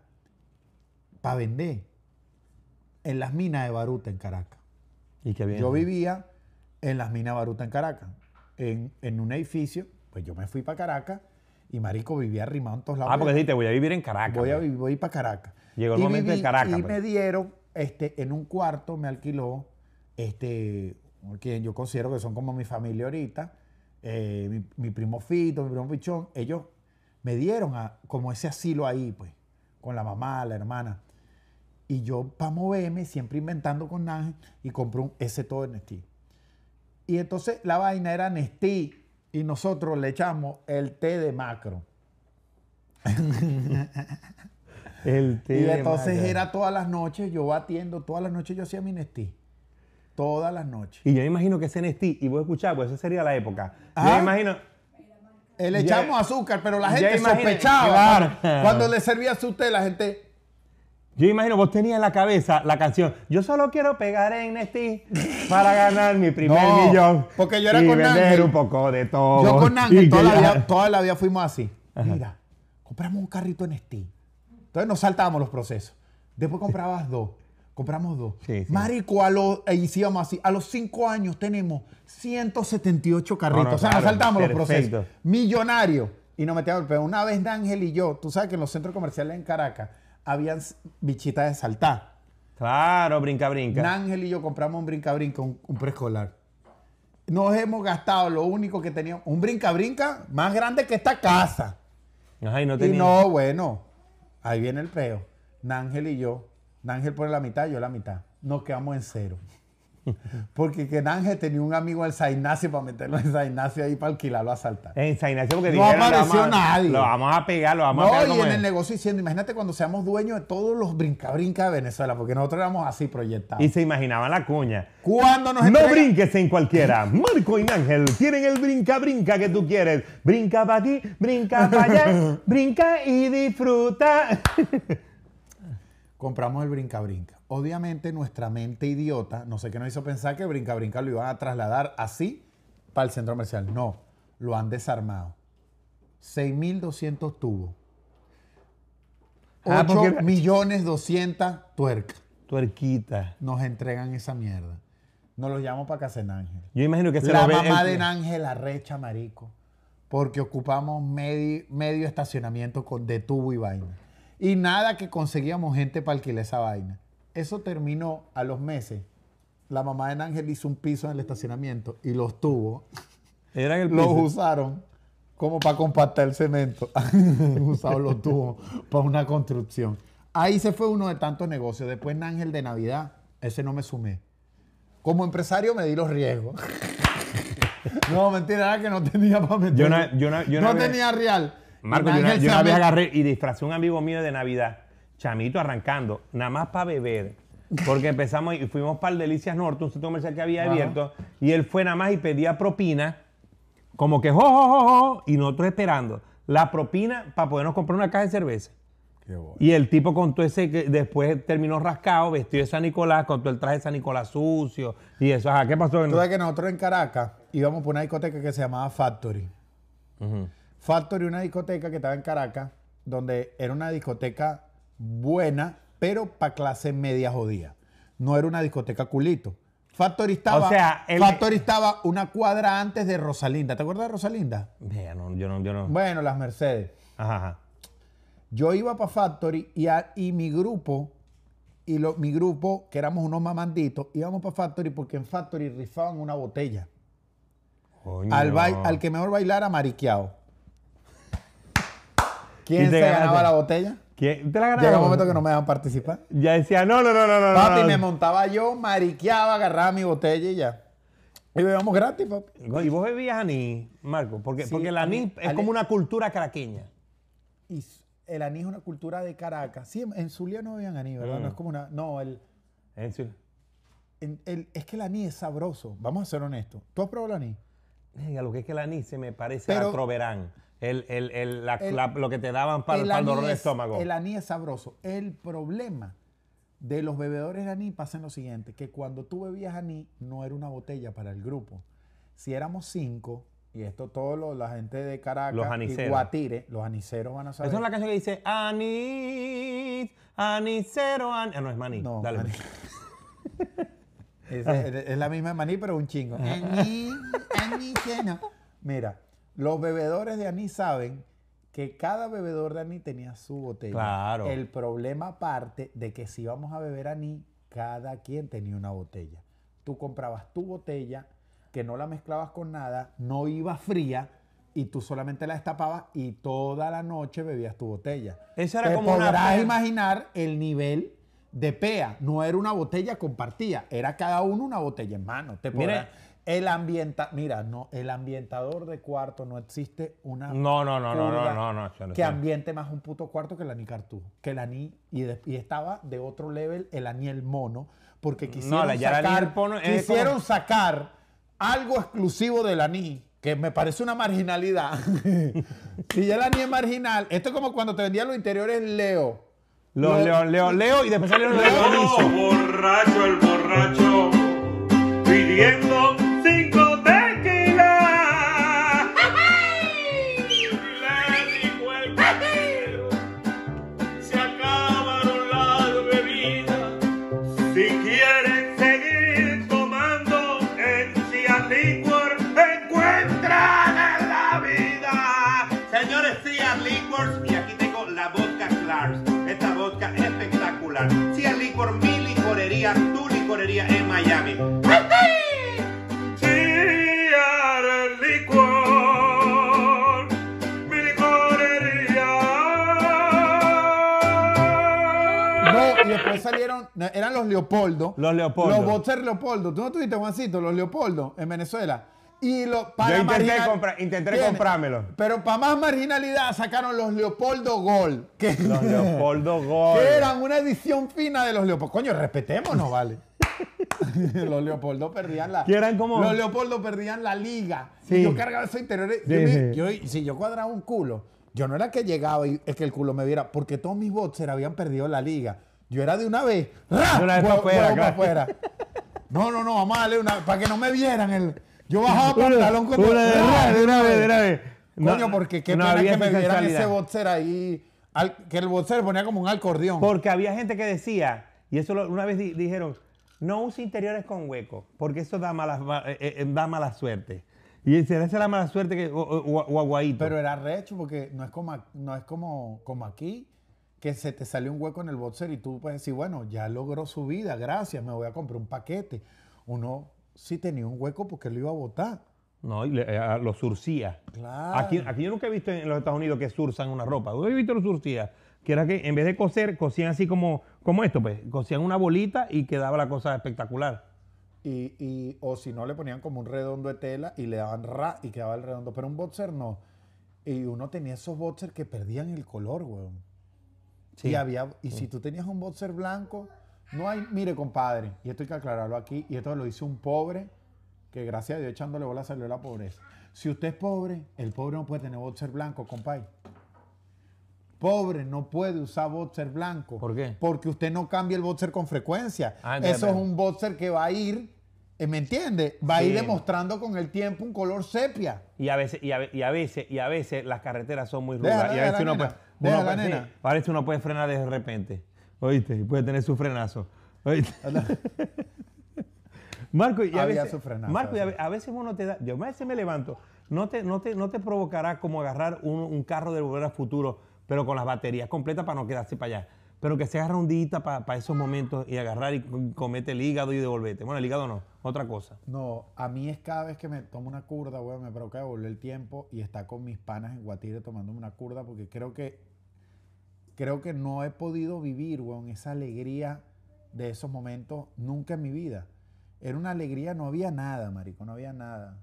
para vender en las minas de Baruta en Caracas. y qué bien. Yo vivía en las minas de Baruta en Caracas, en, en un edificio. Pues yo me fui para Caracas y Marico vivía arrimado en todos lados. Ah, porque dijiste, voy a vivir en Caracas. Voy a pues. voy para Caracas. Llegó el Y momento de Caracas, Y pues. me dieron, este, en un cuarto me alquiló, este, quien yo considero que son como mi familia ahorita, eh, mi, mi primo Fito, mi primo Pichón, ellos me dieron a- como ese asilo ahí, pues, con la mamá, la hermana. Y yo, para moverme, siempre inventando con Ángel, y compré un ese todo de Nestí. Y entonces la vaina era Nestí, y nosotros le echamos el té de macro. El Y entonces era todas las noches, yo batiendo, todas las noches yo hacía mi Nestí. Todas las noches. Y yo me imagino que ese Nestí, y voy a escuchar, pues esa sería la época. Yo me imagino... Eh, Le Ya- echamos azúcar, pero la gente sospechaba. claro. Cuando, le servía su té, la gente. Yo imagino, vos tenías en la cabeza la canción, yo solo quiero pegar en Nestí para ganar mi primer No, millón. porque yo era y con vender Ángel. un poco de todo. Yo con Ángel toda la, vida, toda la vida fuimos así. Mira, compramos un carrito en Nestí. Entonces nos saltábamos los procesos. Después comprabas dos. Compramos dos. Sí, sí. Marico, a los, e así, a los cinco años tenemos 178 carritos. No, no, o sea, nos saltamos los procesos. Millonarios. Y nos metíamos, pero una vez Ángel y yo, tú sabes que en los centros comerciales en Caracas habían bichitas de saltar. Claro, brinca, brinca. Ángel y yo compramos un brinca-brinca, un, un preescolar. Nos hemos gastado lo único que teníamos, un brinca-brinca más grande que esta casa. Ajá, y no Y tenía. no, bueno, ahí viene el peo. Nángel y yo, Nángel pone la mitad, yo la mitad. Nos quedamos en cero. Porque que Nángel tenía un amigo en San Ignacio para meterlo en San Ignacio ahí para alquilarlo a saltar. En San Ignacio porque No dijeron, apareció a- nadie. Lo vamos a pegar, lo vamos a pegar No, y en es. el negocio diciendo, imagínate cuando seamos dueños de todos los brinca-brinca de Venezuela, porque nosotros éramos así proyectados. Y se imaginaban la cuña. Cuando nos No entregan- brinques en cualquiera. Marco y Ángel tienen el brinca, brinca que tú quieres. Brinca para aquí, brinca para allá, brinca y disfruta. compramos el brinca-brinca. Obviamente nuestra mente idiota, no sé qué nos hizo pensar que el brinca-brinca lo iban a trasladar así para el centro comercial. No, lo han desarmado. 6.200 tubos. Ah, 8 porque- millones 200 tuercas. Tuerquita. Nos entregan esa mierda. Nos los llamo para casa de Ángel. Yo imagino que se La mamá el- de Ángel arrecha, marico. Porque ocupamos medio, medio estacionamiento con, de tubo y vaina. Y nada que conseguíamos gente para alquilar esa vaina. Eso terminó a los meses. La mamá de Ángel hizo un piso en el estacionamiento y los tubos Eran el los piso. usaron como para compactar el cemento. Usaron los tubos para una construcción. Ahí se fue uno de tantos negocios. Después Ángel de Navidad, ese no me sumé. Como empresario me di los riesgos. no, mentira, era que no tenía para meter. Yo una- yo una- yo no tenía real. Marco, yo una, yo una vez agarré y disfrazé a un amigo mío de Navidad, chamito arrancando, nada más para beber. Porque empezamos y fuimos para el Delicias Norte, un centro comercial que había Ajá. abierto, y él fue nada más y pedía propina, como que jo, jo, jo, jo, y nosotros esperando la propina para podernos comprar una caja de cerveza. Qué bueno. Y el tipo con todo ese que después terminó rascado, vestido de San Nicolás, con todo el traje de San Nicolás sucio y eso. Ajá, ¿qué pasó? Tú sabes que nosotros en Caracas íbamos por una discoteca que se llamaba Factory. Ujú. Factory, una discoteca que estaba en Caracas, donde era una discoteca buena, pero para clase media jodida. No era una discoteca culito. Factory estaba, O sea, el- Factory estaba una cuadra antes de Rosalinda. ¿Te acuerdas de Rosalinda? No, yo no, yo no. Bueno, las Mercedes. Ajá, ajá. Yo iba para Factory y, a- y mi grupo, y lo- mi grupo, que éramos unos mamanditos, íbamos para Factory porque en Factory rifaban una botella. Coño. Al, bai- al que mejor bailara, mariqueado. ¿Y ¿Quién se ganaba ganaste? la botella? ¿Quién te la ganaron? Llega un momento que no me dejan participar. Ya decía, no, no, no, no, no. Papi, no. me montaba yo, mariqueaba, agarraba mi botella y ya. Y bebíamos gratis, papi. ¿Y vos bebías anís, Marco? Porque, Sí, porque el anís es como una cultura caraqueña. Y el anís es una cultura de Caracas. Sí, en, Zulia no bebían anís, ¿verdad? Mm. No es como una... No, el, en- el- es que el anís es sabroso. Vamos a ser honestos. ¿Tú has probado el anís? venga, lo que es que el anís se me parece Pero- a Troverán. El, el- el- la- El- la- lo que te daban para el, dolor de es- estómago. el anís es sabroso. El problema de los bebedores de anís pasa en lo siguiente, que cuando tú bebías anís no era una botella para el grupo. Si éramos cinco, y esto todo lo- la gente de Caracas Los y aniceros. Guatire, los aniceros van a saber. Esa es la canción que dice anís, anisero, anís. Ah, no, es maní. No, Dale. maní. Es, es- es la misma maní, pero un chingo. Anís lleno. Mira, los bebedores de anís saben que cada bebedor de anís tenía su botella. Claro. El problema aparte de que si íbamos a beber anís, cada quien tenía una botella. Tú comprabas tu botella, que no la mezclabas con nada, no iba fría, y tú solamente la destapabas y toda la noche bebías tu botella. Eso era Te como podrás imaginar el nivel de pea. No era una botella compartida, era cada uno una botella en mano. Te Mire. El ambienta, mira, no, el ambientador de cuarto no existe una No, no, no, no, no, no, no, que ambiente más un puto cuarto que el aní cartú, que el aní y, de- y estaba de otro level el aní el mono, porque quisieron la- ya sacar, quisieron como- sacar algo exclusivo del aní que me parece una marginalidad. si ya el aní es marginal, esto es como cuando te vendían los interiores Leo. Los Lo- leo, leo, leo y después salieron los Llegó leonisos. borracho el borracho pidiendo cinco eran los Leopoldo. Los Leopoldo. Los boxers Leopoldo. ¿Tú no tuviste, Juancito, los Leopoldo en Venezuela? Y para Yo intenté marginal- intenté Tiene. comprármelo. Pero para más marginalidad sacaron los Leopoldo Gol. Que, Los Leopoldo Gol. que eran una edición fina de los Leopoldo. Coño, respetémonos, vale. los Leopoldo perdían la. Eran como- Los Leopoldo perdían la liga. Sí. Y yo cargaba esos interiores. Yo Sí, me- sí. yo- si yo cuadraba un culo, yo no era que llegaba y es que el culo me viera, porque todos mis boxers habían perdido la liga. Yo era de una vez. ¡ra! De una vez pa' Huevo- afuera, claro. No, no, no, vamos a darle una. Para que no me vieran. El, yo bajaba pantalón como. una de una vez, de una vez, de una vez. Coño, No, porque qué no pena que me vieran ese boxer ahí. al- que el boxer ponía como un acordeón. Porque había gente que decía, y eso lo- una vez di- dijeron, no use interiores con hueco, porque eso da mala, ma- eh, eh, da mala suerte. Y será esa la mala suerte que, o, o- o aguadito. Pero era recho porque no es como, no es como, como aquí, que se te salió un hueco en el boxer y tú puedes decir, bueno, ya logró su vida, gracias, me voy a comprar un paquete. Uno sí tenía un hueco porque lo iba a botar. No, y le- eh, lo surcía. Claro. Aquí, aquí yo nunca he visto en los Estados Unidos que surzan una ropa. Yo he visto los surcía. Que era que en vez de coser, cosían así como, como esto, pues. Cosían una bolita y quedaba la cosa espectacular. Y, y- o si no, le ponían como un redondo de tela y le daban ra y quedaba el redondo. Pero un boxer no. Y uno tenía esos boxers que perdían el color, weón. Sí. Y, había, y si tú tenías un boxer blanco, no hay, mire compadre, y esto hay que aclararlo aquí, y esto lo dice un pobre, que gracias a Dios echándole bola salió la pobreza. Si usted es pobre, el pobre no puede tener boxer blanco, compadre. Pobre no puede usar boxer blanco. ¿Por qué? Porque usted no cambia el boxer con frecuencia. Ah, Eso es un boxer que va a ir, ¿me entiende? Va a ir demostrando con el tiempo un color sepia. Y a veces, y a, y a veces, y a veces las carreteras son muy Déjala, rudas. y a veces uno puede, uno puede- nena. veces uno puede frenar de repente. ¿Oíste? Y puede tener su frenazo. ¿Oíste? Marco, y a Había veces, frenazo, Marco, y a, a veces uno te da, yo a veces me levanto, no te, no te, no te provocará como agarrar un, un carro de volver al futuro, pero con las baterías completas para no quedarse para allá. Pero que sea rondita para esos momentos y agarrar y comete el hígado y devolverte. Bueno, el hígado no, otra cosa. No, a mí es cada vez que me tomo una curda, weón, me provoca devolver el tiempo y está con mis panas en Guatire tomándome una curda porque creo que creo que no he podido vivir, weón, esa alegría de esos momentos nunca en mi vida. Era una alegría, no había nada, marico, no había nada.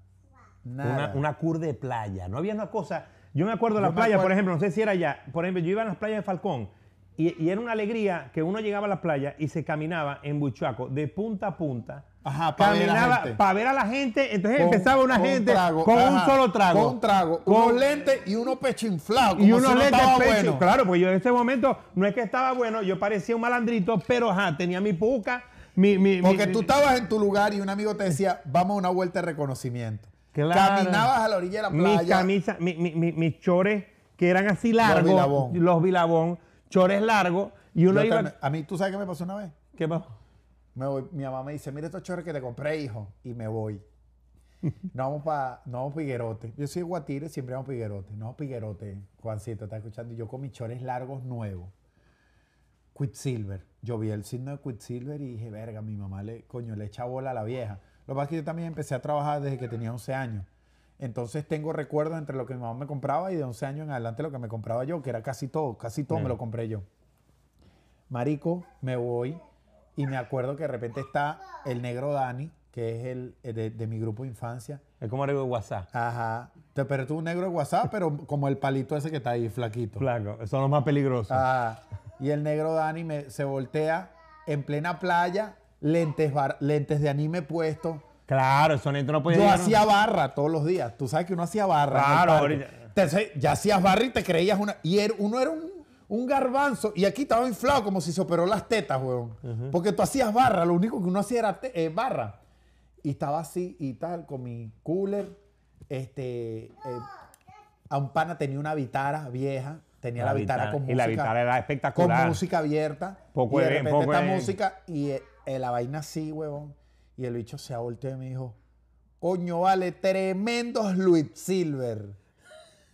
Nada. Una, una cur de playa. No había una cosa. Yo me acuerdo de la playa, por ejemplo, no sé si era allá. Por ejemplo, yo iba a las playas de Falcón y, y era una alegría que uno llegaba a la playa y se caminaba en Buchuaco de punta a punta. Ajá, pa' ver a la caminaba para ver a la gente. Entonces Con- empezaba una con gente trago, con un solo trago. Con un trago, Con- unos lentes y uno pecho inflado. Como y si unos no lentes pecho. bueno. Claro, pues yo en ese momento no es que estaba bueno, yo parecía un malandrito, pero ajá, tenía mi puca, mi. mi- Porque mi- tú estabas en tu lugar y un amigo te decía, vamos a una vuelta de reconocimiento. Claro. Caminabas a la orilla de la Mis playa. camisas, mi- mi- mi- mis chores que eran así largos. bilabón. Los bilabón. Chores largos. Y uno Yo iba. a mí, ¿tú sabes qué me pasó una vez? ¿Qué pasó? Me voy- mi mamá me dice, mira estos chores que te compré, hijo. Y me voy. Nos vamos para no vamos pa Higuerote. Yo soy de Guatire, siempre vamos para Higuerote. No Higuerote, Juancito, está escuchando. Y yo con mis chores largos nuevos. Quicksilver. Yo vi el signo de Quicksilver y dije, verga, mi mamá le, coño, le echa bola a la vieja. Lo que pasa es que yo también empecé a trabajar desde que tenía 11 años. Entonces tengo recuerdos entre lo que mi mamá me compraba y de 11 años en adelante lo que me compraba yo, que era casi todo, casi todo me lo compré yo. Marico, me voy y me acuerdo que de repente está el negro Dani, que es el de, de mi grupo de infancia. Es como era de WhatsApp. Ajá. Te- Pero tú un negro de WhatsApp, pero como el palito ese que está ahí, flaquito. Flaco. Son los más peligrosos. Ah, y el negro Dani me, se voltea en plena playa, lentes, bar- lentes de anime puestos. Claro, eso no no puede Yo hacía barra todos los días. Tú sabes que uno hacía barra. Claro, ahorita- Entonces, ya hacías barra y te creías una. Y era- uno era un, un garbanzo. Y aquí estaba inflado como si se operó las tetas, weón. Porque tú hacías barra. Lo único que uno hacía era eh, barra. Y estaba así y tal, con mi cooler. Este. eh, a un pana tenía una vitara vieja. Tenía la, vitara, vitara. con música. Y la vitara era espectacular. Con música abierta. Poco y de repente poco esta música y eh, la vaina así, huevón. Y el bicho se ha volteado y me dijo, Coño, vale, tremendos Louis Silver.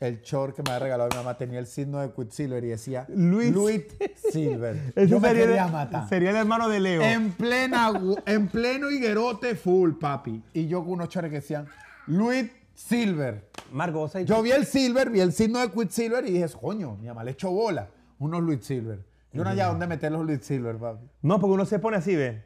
El short que me había regalado mi mamá tenía el signo de Quicksilver y decía Louis- Louis Silver. Yo me sería, quería el- matar. sería el hermano de Leo. En plena, en pleno higuerote full, papi. Y yo con unos chores que decían Louis Silver. Marco, vos sabés- Yo vi el Silver, vi el signo de Quicksilver y dije, coño, mi mamá le echó bola. Unos Louis Silver. Yo no hallaba dónde meter los Louis Silver, papi. No, porque uno se pone así, ve.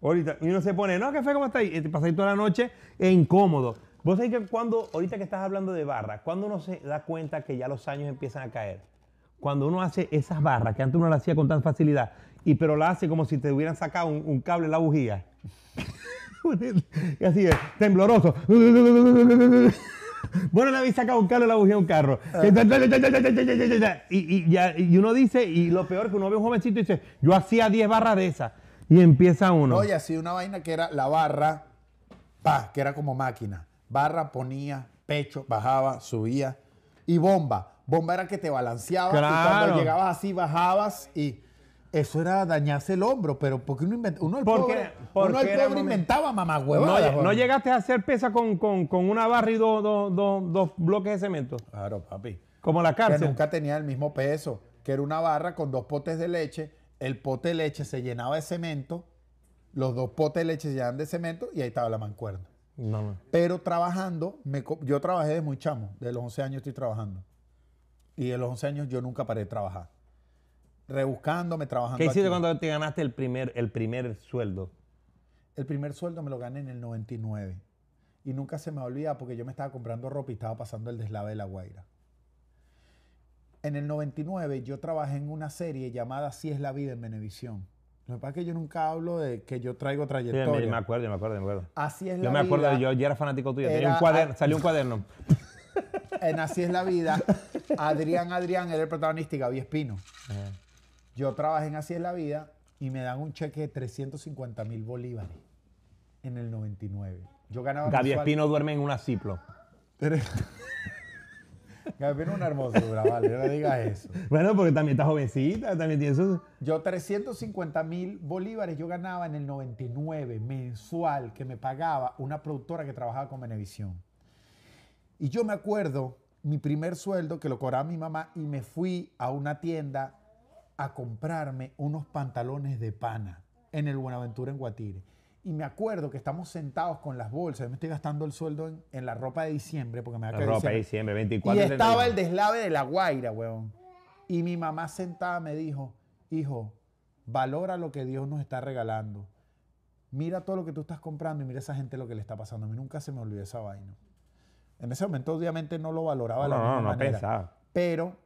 Ahorita, y uno se pone, no, ¿qué fue? ¿Cómo está ahí? Y te pasáis toda la noche e incómodo. Vos sabés que cuando, ahorita que estás hablando de barra, cuando uno se da cuenta que ya los años empiezan a caer, cuando uno hace esas barras que antes uno las hacía con tanta facilidad, y pero la hace como si te hubieran sacado un, un cable en la bujía. y así es, tembloroso. Bueno, le habéis sacado un cable en la bujía un carro. Y, y ya- y uno dice, y lo peor que uno ve un jovencito y dice, yo hacía 10 barras de esas. Y empieza uno. No, y así una vaina que era la barra, pa, que era como máquina. Barra ponía, pecho, bajaba, subía. Y bomba. Bomba era que te balanceaba. Y Claro. cuando llegabas así, bajabas y. Eso era dañarse el hombro, pero porque uno inventó, uno el Porque- pobre, porque uno el pobre inventaba mamá huevada. no llegaste a hacer pesa con, con- con una barra y dos, dos- dos- dos bloques de cemento. Claro, papi. Como la Que cárcel. nunca tenía el mismo peso, que era una barra con dos potes de leche, el pote de leche se llenaba de cemento, los dos potes de leche se llenaban de cemento y ahí estaba la mancuerna. No. Pero trabajando, me yo trabajé desde muy chamo, de los 11 años estoy trabajando. Y de los 11 años yo nunca paré de trabajar. Rebuscándome, trabajando. ¿Qué hiciste aquí. cuando te ganaste el primer, el primer sueldo? El primer sueldo me lo gané en el 99. Y nunca se me olvida porque yo me estaba comprando ropa y estaba pasando el deslave de La Guaira. En el 99 yo trabajé en una serie llamada Así es la vida en Venevisión. Lo que pasa es que yo nunca hablo de que yo traigo trayectoria. me, me acuerdo, me acuerdo, me acuerdo. Así es Yo la me acuerdo, vida. yo, yo era fanático tuyo. Tenía Era- un cuaderno, salió un cuaderno. En Así es la vida, Adrián Adrián era el protagonista y Gaby Espino. Yo trabajé en Así es la vida y me dan un cheque de 350 mil bolívares en el 99. Yo ganaba Gaby mensual- Espino duerme en una ciplo. Es una hermosura, vale, no digas eso. Bueno, porque también está jovencita, también tiene eso. Yo 350 mil bolívares yo ganaba en el 99 mensual que me pagaba una productora que trabajaba con Venevisión. Y yo me acuerdo mi primer sueldo que lo cobraba mi mamá y me fui a una tienda a comprarme unos pantalones de pana en el Buenaventura en Guatire. Y me acuerdo que estamos sentados con las bolsas. Yo me estoy gastando el sueldo en, en la ropa de diciembre porque me da La que ropa de diciembre. diciembre, 24. Y estaba el 31. deslave de la Guaira, weón. Y mi mamá sentada me dijo, hijo, valora lo que Dios nos está regalando. Mira todo lo que tú estás comprando y mira esa gente lo que le está pasando. A mí nunca se me olvidó esa vaina. En ese momento obviamente no lo valoraba de la No, misma no, no manera. pensaba. Pero,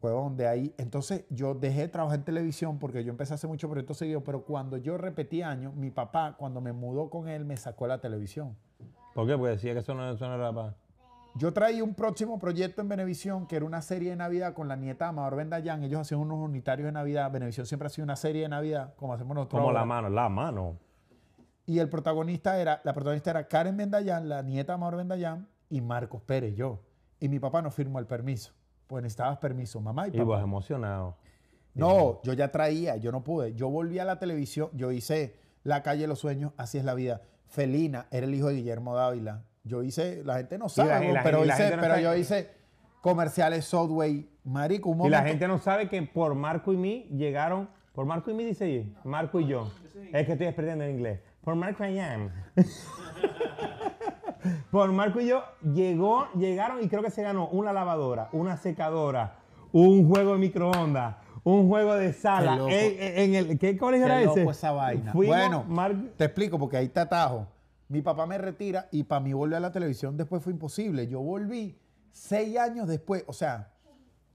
huevón, de ahí. Entonces yo dejé de trabajar en televisión porque yo empecé a hacer mucho proyectos seguidos, pero cuando yo repetí años, mi papá, cuando me mudó con él, me sacó de la televisión. ¿Por qué? Porque decía que eso no, eso no era para... Yo traía un próximo proyecto en Venevisión que era una serie de Navidad con la nieta de Amador Bendayán. Ellos hacían unos unitarios de Navidad. Venevisión siempre ha sido una serie de Navidad, como hacemos nosotros. Como la mano, la mano. Y el protagonista era, la protagonista era Karen Bendayán, la nieta de Amador Bendayán, y Marcos Pérez, yo. Y mi papá no firmó el permiso. Pues necesitabas permiso, mamá y Y papá. vos emocionado. No, yo ya traía, yo no pude. Yo volví a la televisión, yo hice La calle de los sueños, así es la vida. Felina era el hijo de Guillermo Dávila. Yo hice, la gente no sabe, la- y ¿no? la pero, y la hice, no pero sabe- yo hice comerciales Subway, marico, un Y la gente no sabe que por Marco y mí llegaron. Por Marco y mí dice ahí, Marco y yo. Es que estoy aprendiendo en inglés. Por Marco y am. por Marco y yo llegó, llegaron y creo que se ganó una lavadora, una secadora, un juego de microondas, un juego de sala. Qué loco. En, en- en el, ¿Qué colegio Qué era loco ese? esa vaina. Fuimos, bueno, Mar- te explico porque ahí te atajo. Mi papá me retira y para mí volver a la televisión después fue imposible. Yo volví seis años después, o sea,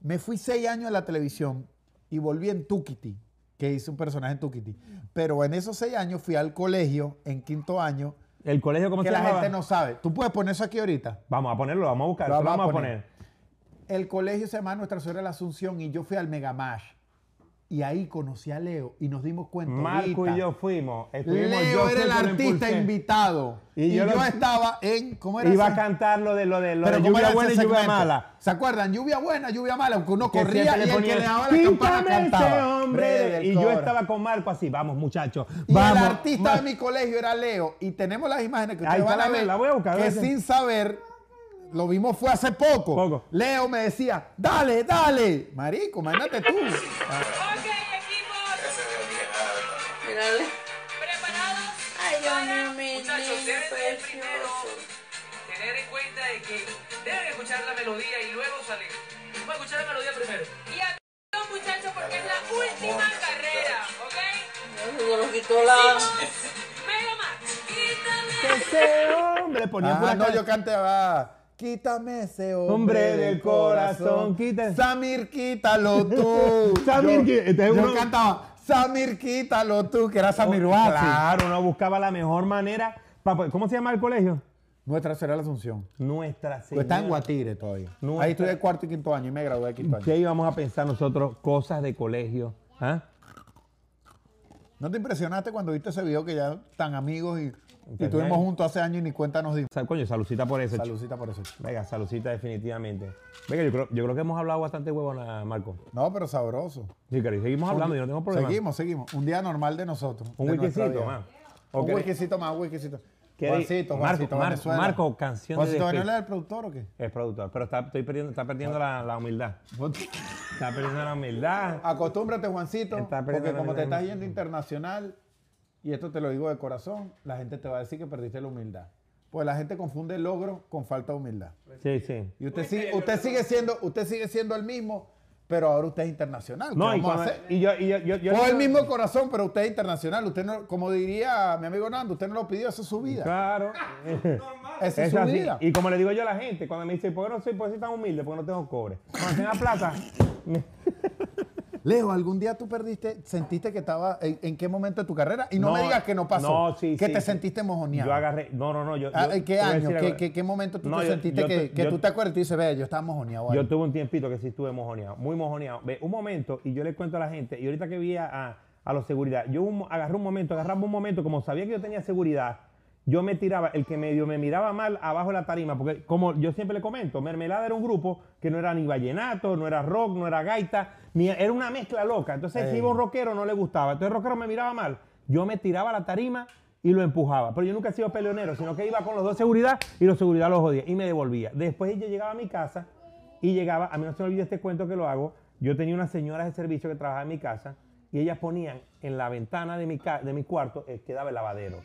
me fui seis años a la televisión y volví en Tukiti, que hice un personaje en Tukiti. Pero en esos seis años fui al colegio en quinto año, el colegio, ¿cómo que se la llamaba? gente no sabe. ¿Tú puedes poner eso aquí ahorita? Vamos a ponerlo, vamos a buscar. Lo vamos, a poner. El colegio se llama Nuestra Señora de la Asunción y yo fui al Megamash. Y ahí conocí a Leo y nos dimos cuenta. Marco ahorita. y yo fuimos. Leo yo era el artista invitado. Y Y, yo yo, lo- estaba en. ¿Cómo era Iba a cantar lo de lo de, lo Pero de ¿cómo era lluvia buena y lluvia mala. ¿Se acuerdan? Lluvia buena, lluvia mala, aunque uno Que corría y el que le daba la campana "Quítame ese cantaba. hombre". Y yo estaba con Marco así, vamos muchachos, Y vamos. el artista de mi colegio era Leo. Y tenemos las imágenes que ustedes van a ver. la voy a buscar, que sin saber, lo vimos fue hace poco. Poco. Leo me decía, dale, dale. Marico, imagínate tú. Ok, Deben de primero precioso. tener en cuenta de que deben escuchar la melodía y luego salir. Vamos a escuchar la melodía primero. Y atención, muchachos, porque es la última carrera, ¿ok? Se lo quitó la. Mega Max, quítame. Ese hombre ponía Ah, pura no, yo cantaba. Quítame ese hombre, Hombre del corazón, quita- Samir, quítalo tú. Samir, yo, este es yo uno- cantaba. Samir, quítalo tú, que era Samir Wasi. Claro, uno buscaba la mejor manera. ¿Cómo se llama el colegio? Nuestra será la Asunción. Nuestra Pues Señora. está en Guatire todavía. Nuestra- Ahí estudié cuarto y quinto año y me gradué de quinto año. ¿Qué íbamos a pensar nosotros? Cosas de colegio. ¿ah? ¿No te impresionaste cuando viste ese video que ya tan amigos y, y Pues, estuvimos juntos hace años y ni cuenta nos dimos? Coño, saludcita por eso. chico. Saludcita por eso. Venga, saludcita definitivamente. Venga, yo creo, yo creo que hemos hablado bastante huevona, Marco. No, pero sabroso. Sí, cari, seguimos hablando, yo no tengo problema. Seguimos, seguimos. Un día normal de nosotros. Un de más. Un wikisito más, un wikisito. ¿Qué Juancito, Juancito, Marco, Venezuela. Marco, canción de ¿Juancito despecho. Venezuela es el productor o qué? Es productor, pero está, estoy perdiendo, está perdiendo la, la humildad. Está perdiendo la humildad. Acostúmbrate, Juancito, porque como te estás yendo internacional, y esto te lo digo de corazón, la gente te va a decir que perdiste la humildad. Pues la gente confunde logro con falta de humildad. Sí, sí. Y usted sigue, usted sigue siendo, usted sigue siendo el mismo, pero ahora usted es internacional. ¿Qué No, y, vamos a cuando- hacer? y yo, y yo, yo, yo O el mismo corazón, pero usted es internacional. Usted no, como diría mi amigo Nando, usted no lo pidió, esa es su vida. Claro. Esa es Es su así. vida. Y como le digo yo a la gente, cuando me dice, ¿por qué no soy, por qué soy tan humilde? Porque no tengo cobre. Cuando tenga plata, me- Leo, ¿algún día tú perdiste, sentiste que estaba, en, en qué momento de tu carrera? Y no, me digas que no pasó. No, sí, que sí, te sí. sentiste mojoneado. Yo agarré, no, no, no. Yo, Ah, yo- ¿En qué año? ¿Qué, qué- qué momento tú No, te yo- sentiste yo que, que tú te acuerdas y tú dices, ve, yo estaba mojoneado? ahí"? Yo tuve un tiempito que sí estuve mojoneado, muy mojoneado. Ve, un momento, y yo le cuento a la gente, y ahorita que vi a, a, a los seguridad, yo un- agarré un momento, agarraba un momento, como sabía que yo tenía seguridad, yo me tiraba, el que medio me miraba mal abajo de la tarima, porque como yo siempre le comento, Mermelada era un grupo que no era ni vallenato, no era rock, no era gaita, ni era una mezcla loca. Entonces, si iba un rockero no le gustaba. Entonces el rockero me miraba mal, yo me tiraba a la tarima y lo empujaba. Pero yo nunca he sido peleonero, sino que iba con los dos seguridad y los seguridad los jodía y me devolvía. Después yo llegaba a mi casa y llegaba, a mí no se me olvida este cuento que lo hago, yo tenía unas señoras de servicio que trabajaban en mi casa y ellas ponían en la ventana de mi, de mi cuarto, eh, quedaba el lavadero,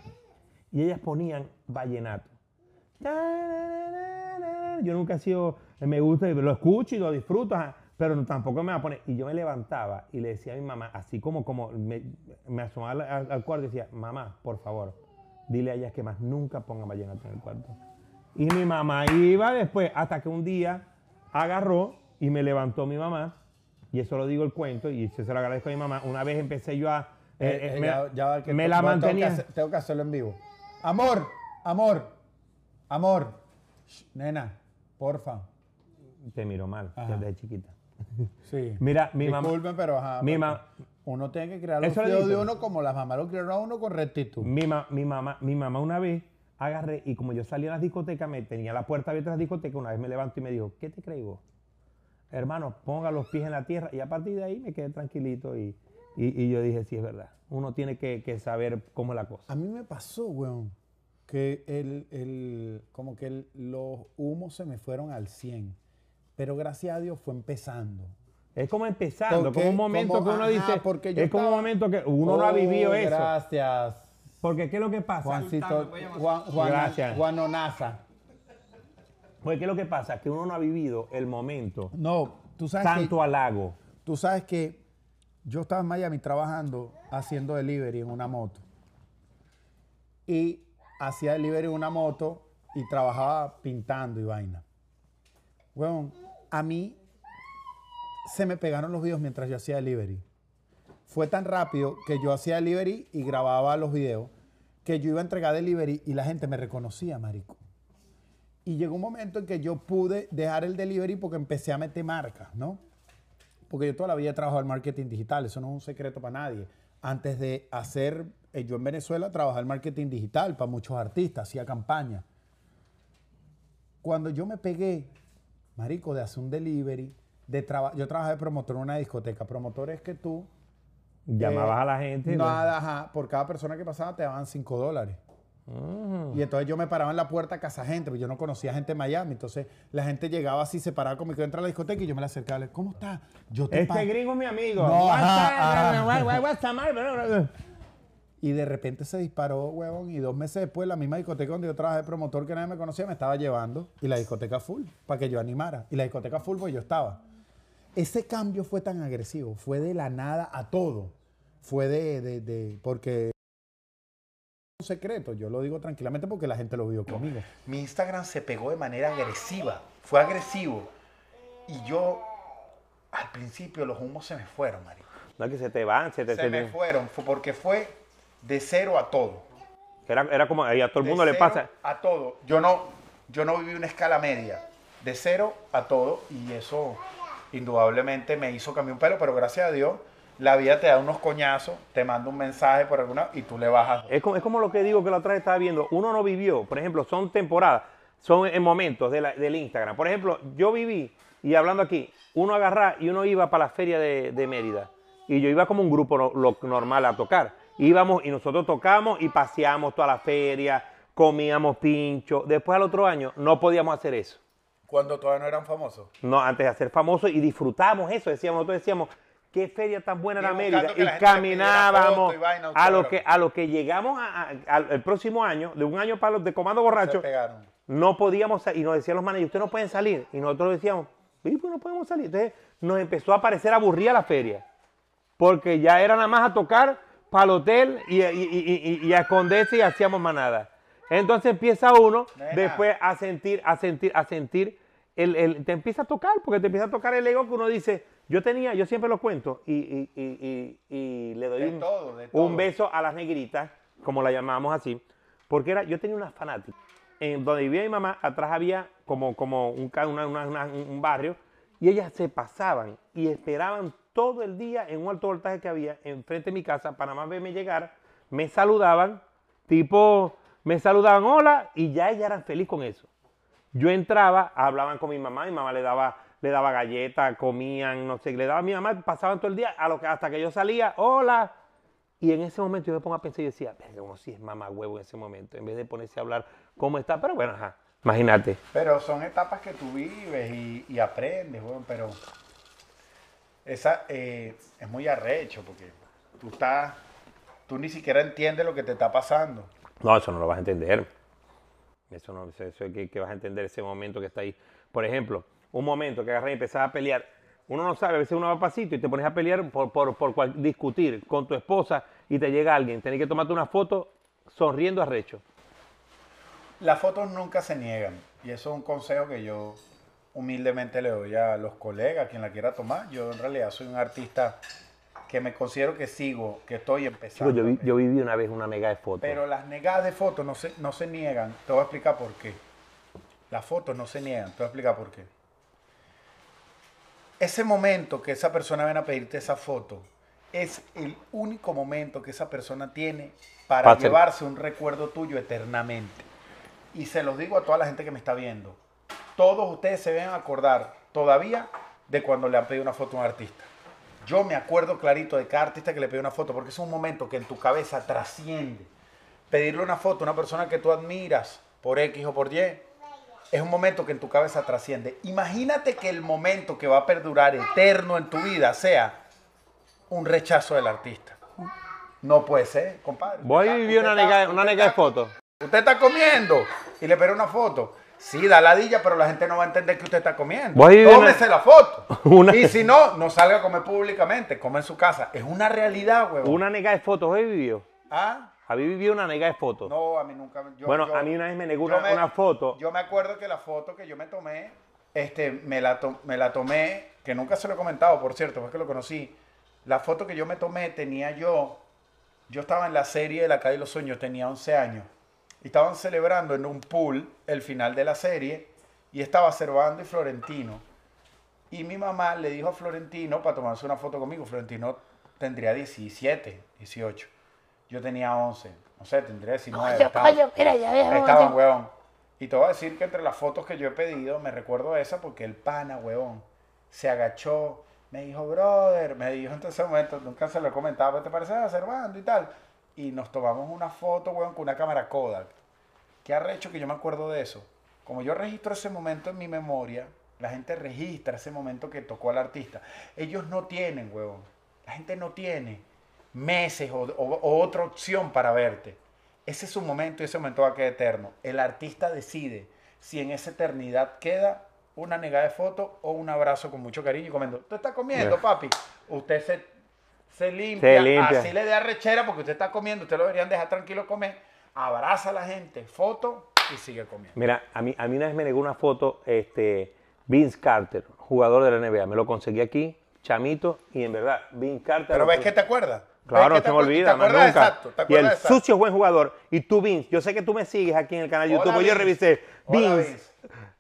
y ellas ponían vallenato. Yo nunca he sido, me gusta, lo escucho y lo disfruto, pero tampoco me va a poner. Y yo me levantaba y le decía a mi mamá, así como, como me, me asomaba al, cuarto y decía, mamá, por favor, dile a ellas que más nunca pongan vallenato en el cuarto. Y mi mamá iba después, hasta que un día agarró y me levantó mi mamá, y eso lo digo el cuento, y se, se lo agradezco a mi mamá. Una vez empecé yo a. eh, Eh, eh, me, ya- ya que me la tengo que mantenía. hacer- Tengo que hacerlo en vivo. Amor, amor, amor. Shh, nena, porfa. Te miro mal, Ajá. desde chiquita. Sí. Mira, mi mamá. Disculpen, pero ajá. mi pero ma- Uno tiene que crear los Eso le hijos de uno como las mamás lo criaron a uno con rectitud. Mi, ma- mi mamá, mi mamá una vez agarré y como yo salía a las discotecas, me tenía la puerta abierta de las discotecas, una vez me levanto y me dijo, ¿qué te crees vos? Hermano, ponga los pies en la tierra y a partir de ahí me quedé tranquilito y, y- y yo dije, sí, es verdad. Uno tiene que, que saber cómo es la cosa. A mí me pasó, weón, que el, el- como que el- los humos se me fueron al 100. Pero gracias a Dios fue empezando. Es como empezando, Porque- como un momento como- que uno ajá, dice, porque yo es como un momento que uno no ha vivido Oh, eso. Gracias, Porque ¿qué es lo que pasa? Juancito. Juan, Juan, Gracias. Juan Onaza. Porque ¿qué es lo que pasa? Que uno no ha vivido el momento No, tú sabes tanto que, halago. tú sabes que yo estaba en Miami trabajando haciendo delivery en una moto. Y hacía delivery en una moto y trabajaba pintando y vaina. Bueno, a mí se me pegaron los videos mientras yo hacía delivery. Fue tan rápido que yo hacía delivery y grababa los videos que yo iba a entregar delivery y la gente me reconocía, marico. Y llegó un momento en que yo pude dejar el delivery porque empecé a meter marcas, ¿no? Porque yo toda la vida he trabajado en marketing digital, eso no es un secreto para nadie. Antes de hacer, eh, yo en Venezuela trabajaba en marketing digital para muchos artistas, hacía campaña. Cuando yo me pegué, marico, de hacer un delivery, de traba- yo trabajaba de promotor en una discoteca. Promotor es que tú Llamabas eh, a la gente. ¿no? Nada, ajá. Por cada persona que pasaba te daban 5 dólares. Y entonces yo me paraba en la puerta a casa gente, porque yo no conocía gente en Miami. Entonces la gente llegaba así, se paraba conmigo, entra a la discoteca y yo me la acercaba. le, ¿Cómo está? Yo te Este pa-". gringo es mi amigo. No, ajá? Y de repente se disparó, huevón. Y dos meses después, la misma discoteca donde yo trabajé de promotor que nadie me conocía, me estaba llevando. Y la discoteca full, para que yo animara. Y la discoteca full, pues yo estaba. Ese cambio fue tan agresivo. Fue de la nada a todo. Fue de. de, de- porque. Un secreto, yo lo digo tranquilamente porque la gente lo vio conmigo. Mi Instagram se pegó de manera agresiva. Fue agresivo. Y yo, al principio, los humos se me fueron, marico. No es que se te van, se te. Se se me fueron. Fue porque fue de cero a todo. Era, era como ahí a todo el De mundo le pasa. A todo. Yo no, yo no viví una escala media. De cero a todo. Y eso, indudablemente, me hizo cambiar un pelo. Pero gracias a Dios, la vida te da unos coñazos, te manda un mensaje por alguna y tú le bajas. Es como, es como lo que digo que la otra vez estaba viendo. Uno no vivió. Por ejemplo, son temporadas, son en momentos de la- del Instagram. Por ejemplo, yo viví, y hablando aquí, uno agarraba y uno iba para la feria de, de Mérida. Y yo iba como un grupo no- lo normal a tocar. Íbamos y nosotros tocamos y paseamos toda la feria, comíamos pincho. Después al otro año no podíamos hacer eso. Cuando todavía no eran famosos. No, antes de ser famosos y disfrutábamos eso. Decíamos, nosotros decíamos, qué feria tan buena era Y Mérida. Y caminábamos y vaina, a lo que a lo que llegamos al el próximo año, de un año para los de Comando Borracho, no podíamos salir. Y nos decían los managers, ustedes no pueden salir. Y nosotros decíamos, sí, pues no podemos salir. Entonces nos empezó a parecer aburrida la feria. Porque ya era nada más a tocar para el hotel y, y- y- y- y a esconderse y hacíamos más nada. Entonces empieza uno Nena. después a sentir, a sentir, a sentir, el, el- te empieza a tocar, porque te empieza a tocar el ego que uno dice, yo tenía, yo siempre lo cuento y, y- y- le doy De un, todo, de un todo. beso a las negritas, como la llamábamos así, porque era, yo tenía una fanática. En donde vivía mi mamá, atrás había como, como un, una- una- un barrio, y ellas se pasaban y esperaban todo el día en un alto voltaje que había enfrente de mi casa para más verme llegar, me saludaban, tipo, me saludaban hola, y ya ellas eran felices con eso. Yo entraba, hablaban con mi mamá, mi mamá le daba, le daba galletas, comían, no sé, le daba a mi mamá, pasaban todo el día, a lo que, hasta que yo salía, hola. Y en ese momento yo me pongo a pensar y decía, verga, como si es mamá huevo en ese momento, en vez de ponerse a hablar cómo está, pero bueno, ajá, imagínate. Pero son etapas que tú vives y, y aprendes, weón, pero esa eh, es muy arrecho porque tú estás, tú ni siquiera entiendes lo que te está pasando. No, eso no lo vas a entender. Eso no, eso, eso es que, que vas a entender ese momento que está ahí. Por ejemplo, un momento que agarras y empezás a pelear. Uno no sabe, a veces uno va pasito y te pones a pelear por, por, por cual- discutir con tu esposa y te llega alguien. Tenés que tomarte una foto sonriendo arrecho. Las fotos nunca se niegan y eso es un consejo que yo humildemente le doy a los colegas, a quien la quiera tomar. Yo en realidad soy un artista que me considero que sigo, que estoy Chico, empezando. yo, vi- yo viví una vez una mega de fotos. Pero las negadas de fotos no se, no se niegan. Te voy a explicar por qué. Las fotos no se niegan. Te voy a explicar por qué. Ese momento que esa persona viene a pedirte esa foto es el único momento que esa persona tiene para llevarse un recuerdo tuyo eternamente. Y se los digo a toda la gente que me está viendo. Todos ustedes se deben acordar todavía de cuando le han pedido una foto a un artista. Yo me acuerdo clarito de cada artista que le pidió una foto, porque es un momento que en tu cabeza trasciende. Pedirle una foto a una persona que tú admiras por X o por Y, es un momento que en tu cabeza trasciende. Imagínate que el momento que va a perdurar eterno en tu vida sea un rechazo del artista. No puede ser, compadre. Voy a vivir una nega, una nega de fotos. Usted está comiendo y le pide una foto. Sí, da ladilla, pero la gente no va a entender que usted está comiendo. Voy a vivir Tómese una- la foto. Una- Y si no, no salga a comer públicamente, come en su casa. Es una realidad, huevón. Una nega de fotos, ¿habéis vivido? ¿Ah? ¿Habéis vivido una nega de fotos? No, a mí nunca. yo- Bueno, yo- a mí una vez me negó una, una foto. Yo me acuerdo que la foto que yo me tomé, este, me la, to- me la tomé, que nunca se lo he comentado, por cierto, fue que lo conocí. La foto que yo me tomé tenía yo, yo estaba en la serie de La Calle de los Sueños, tenía 11 años. Y estaban celebrando en un pool el final de la serie y estaba Cervando y Florentino. Y mi mamá le dijo a Florentino para tomarse una foto conmigo. Florentino tendría 17, 18. Yo tenía 11. No sé, tendría 19. estaba- Estaban, huevón. Y te voy a decir que entre las fotos que yo he pedido, me recuerdo esa porque el pana, huevón, se agachó, me dijo, brother, me dijo en ese momento, nunca se lo comentaba, ¿te parece a Servando y tal? Y nos tomamos una foto, huevón, con una cámara Kodak. Qué arrecho que yo me acuerdo de eso. Como yo registro ese momento en mi memoria, la gente registra ese momento que tocó al artista. Ellos no tienen, huevón. La gente no tiene meses o, o- o otra opción para verte. Ese es su momento y ese momento va a quedar eterno. El artista decide si en esa eternidad queda una negada de foto o un abrazo con mucho cariño y comiendo. ¿Usted está comiendo, Yeah. papi? Usted se, se limpia, Se limpia. así le da rechera porque usted está comiendo, usted lo deberían dejar tranquilo comer. Abraza a la gente, foto y sigue comiendo. Mira, a mí, a mí una vez me negó una foto este, Vince Carter, jugador de la NBA. Me lo conseguí aquí, chamito, y en verdad, Vince Carter. Pero ves que te acuerdas. Claro, ¿Ves no se me olvida, ¿Te más nunca. exacto? ¿Te y el exacto? sucio buen jugador. Y tú, Vince, yo sé que tú me sigues aquí en el canal de YouTube, Hola, yo revisé. Hola, Vince,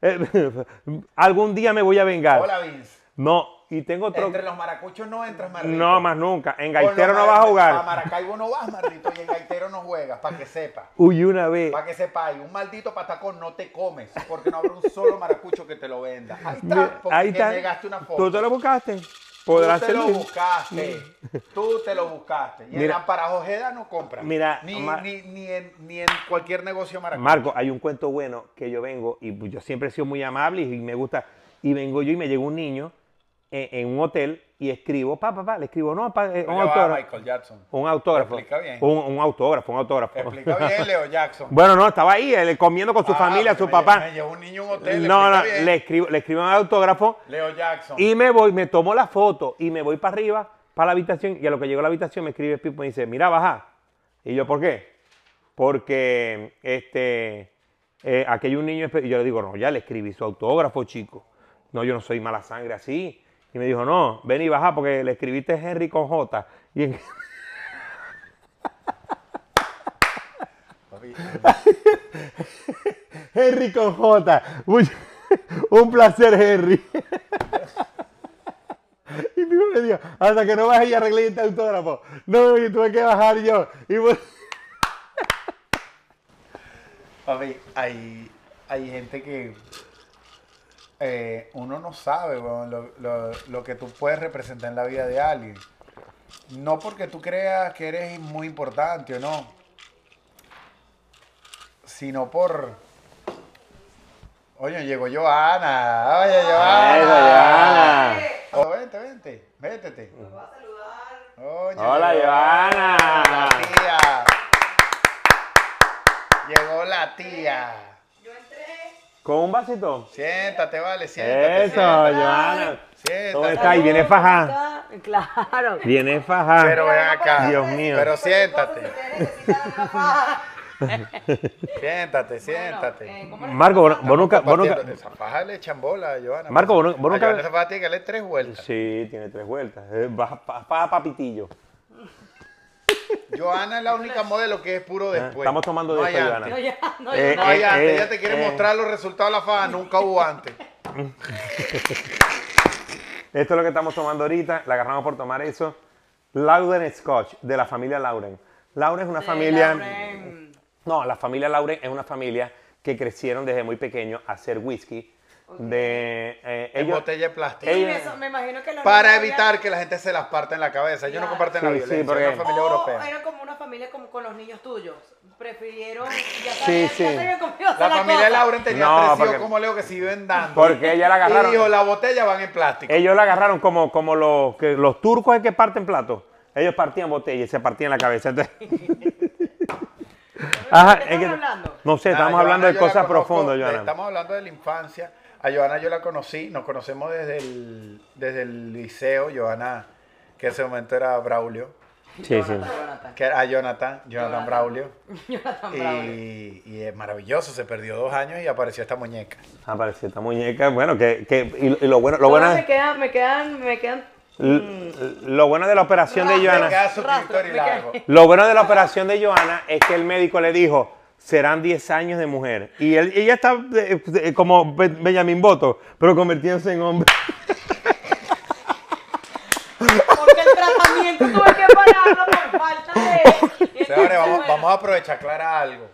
eh, algún día me voy a vengar. Hola, Vince. No, y tengo otro. Entre los maracuchos no entras, Marrito. No, más nunca. En Gaitero no vas a A jugar. Maracaibo no vas, Marrito, y en Gaitero no juegas, para que sepa. Uy, una vez. Para que sepa, y un maldito patacón no te comes, porque no habrá un solo maracucho que te lo venda. Ahí está, porque ahí está. negaste una foto. Tú te lo buscaste. Podrás Tú te lo buscaste. Tú te lo buscaste. Y en Mira. Amparajo Ojeda no compran. Mira, ni, Omar- ni, ni, en, ni en cualquier negocio maracucho. Marco, hay un cuento bueno que yo vengo y yo siempre he sido muy amable y me gusta. Y vengo yo y me llega un niño en, en un hotel y escribo, pa, pa, pa, le escribo, no, pa, eh, un autógrafo. Michael Jackson. Un autógrafo. Explica bien. Un, un autógrafo, un autógrafo. Explica bien, Leo Jackson. Bueno, no, estaba ahí, él comiendo con su Ah, familia, su me papá. Me llevó un niño a un hotel. no, no, bien. le escribo, le escribo un autógrafo Leo Jackson. y me voy, me tomo la foto y me voy para arriba, para la habitación. Y a lo que llego a la habitación me escribe Pipo y me dice, mira, baja. Y yo, ¿por qué? Porque este, eh, aquí hay un niño. Y yo le digo, no, ya le escribí su autógrafo, chico. No, yo no soy mala sangre así. Y me dijo, no, ven y baja porque le escribiste Henry con J. Y en- Henry con J. Uy, un placer, Henry. Y Pipo me dijo, hasta que no bajes y arreglé este autógrafo. No, yo tuve que bajar yo. Y pues- Papi, hay, hay gente que eh, uno no sabe lo, lo- lo que tú puedes representar en la vida de alguien. No porque tú creas que eres muy importante o no, sino por... Oye, llegó Joana. Oye, Joana. Eso, Joana. Oh, vente, vente, vétete. Oye, Hola, llegó Joana. La tía. Llegó la tía. Con un vasito. Siéntate, vale, siéntate. Eso, siéntate. Joana. Siéntate. ¿Cómo está? Y viene faja. Claro. Viene faja. Pero ven acá. Dios mío. Pero siéntate. Siéntate. Siéntate, siéntate. Marco, vos, vos nunca, vos nunca-. Esa faja le echan bola a Joana. Marco, vos nunca- Joana esa faja tiene que darle tres vueltas. Sí, tiene tres vueltas. Faja papitillo. Joana es la única modelo que es puro después. Ah, Estamos tomando de no esto, antes. No, ya, no, Eh, No hay eh, antes. eh, Ella te quiere eh. mostrar los resultados de la faja. Nunca hubo antes. Esto es lo que estamos tomando ahorita. La agarramos por tomar eso. Lauren Scotch, de la familia Lauren. Lauren es una familia. Lauren. No, la familia Lauren es una familia que crecieron desde muy pequeño a hacer whisky. De, eh, En ellos, botella de plástico. Sí, Ella- eso, me imagino que los Para evitar que la gente se las parte en la cabeza. Ellos no comparten la Sí, sí, violencia. porque- es una familia o europea. era como una familia como con los niños tuyos. Prefirieron. Ya Sí, sabían, sí. ya La la familia cosa. Lauren tenía No, tres hijos porque- como Leo que se iban dando. Porque ella la agarraron. Y dijo, la botella van en plástico. ellos la agarraron como, como los, que los turcos es que parten platos. Ellos partían botellas y se partían la cabeza. Entonces- Ajá, ¿De qué es que- hablando? no sé, estamos hablando de la cosas profundas, de- Joana. Estamos hablando de la infancia. A Joana yo la conocí, nos conocemos desde el, desde el liceo. Joana, que en ese momento era Braulio. Sí, sí. Jonathan, Jonathan. Que era Jonathan, Jonathan Jonathan. Braulio. Jonathan Braulio. Y, y es maravilloso, se perdió dos años y apareció esta muñeca. Apareció esta muñeca. Bueno, que, que y, y lo bueno, lo bueno, me quedan, me quedan, me quedan. l- lo bueno de la operación de Joana. Lo bueno de la operación de Joana es que el médico le dijo, serán 10 años de mujer. Y él, ella está eh, eh, como Be- Benjamin Boto, pero convirtiéndose en hombre. Porque el tratamiento tuve que pararlo por falta de. Señores, vamos, vamos a aprovechar aclarar algo.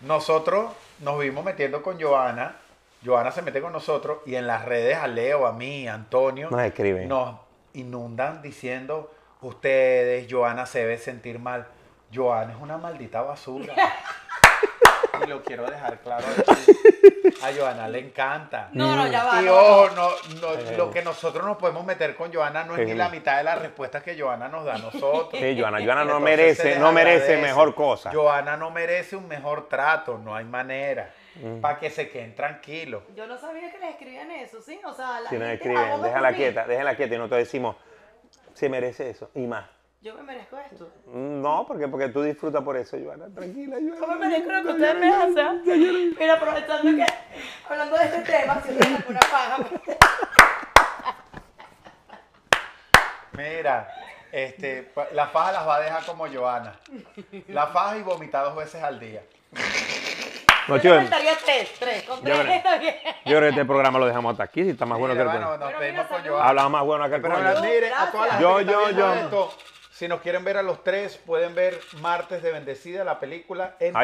Nosotros nos vimos metiendo con Joana. Joana se mete con nosotros y en las redes a Leo, a mí, a Antonio, Nos escriben. nos inundan diciendo, ustedes, Joana se debe sentir mal. Joana es una maldita basura. Y lo quiero dejar claro aquí. A Joana le encanta. No, no, ya va. Y no, ojo, no. no, lo que nosotros nos podemos meter con Joana no es ni la mitad de las respuestas que Joana nos da a nosotros. Sí, Joana, Joana no merece, no merece mejor cosa. Joana no merece un mejor trato, no hay manera. Mm. Para que se queden tranquilos. Yo no sabía que les escribían eso, ¿sí? O sea, la Si nos gente escriben, aboga déjala quieta, déjala quieta y nosotros decimos, se merece eso y más. Yo me merezco esto. No, porque, porque tú disfrutas por eso, Joana. Tranquila, Yo me Joana. merezco lo que ustedes me hacen. Mira, aprovechando que, hablando de este tema, si tienen alguna paja, pues, Mira, este, pa- la faja las va a dejar como Joana. La faja y vomitar dos veces al día. No, yo faltaría tres, tres, con tres Yo creo- está bien. yo creo que este programa lo dejamos hasta aquí, si está más bueno que el bueno, nos Pero pedimos con. Joana. Hablaba más bueno que el Pero coño. mire, a toda la Yo, yo, yo. Si nos quieren ver a los tres, pueden ver Martes de Bendecida, la película, en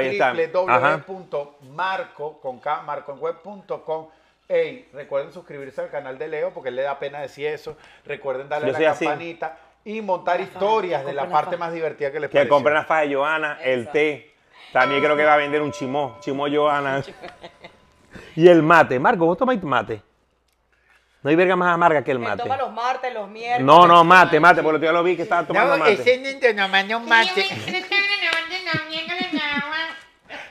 www.marco, con K, marcoenweb.com. Ey, recuerden suscribirse al canal de Leo, porque él le da pena decir eso. Recuerden darle a la así. campanita y montar historias de la parte más divertida que les Que compren la faja de Joana, el té. También creo que va a vender un chimó, chimó Joana. y el mate. Marco, ¿vos tomáis mate? No hay verga más amarga que el mate. toma los martes, los miércoles. No, no, mate, mate, porque yo lo vi que estaba tomando No, mate. ese niño no un mate.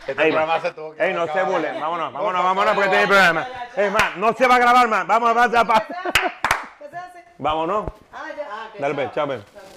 Este Ey, programa se tuvo que Ey, no se burlen, vámonos, vámonos, vámonos, porque este es el programa. Es más, no se va a grabar más, vamos a pasar pa- ¿Qué se hace? Vámonos. Ah, ya. Ah, Dale, pues, chao. chao, pues. Chao.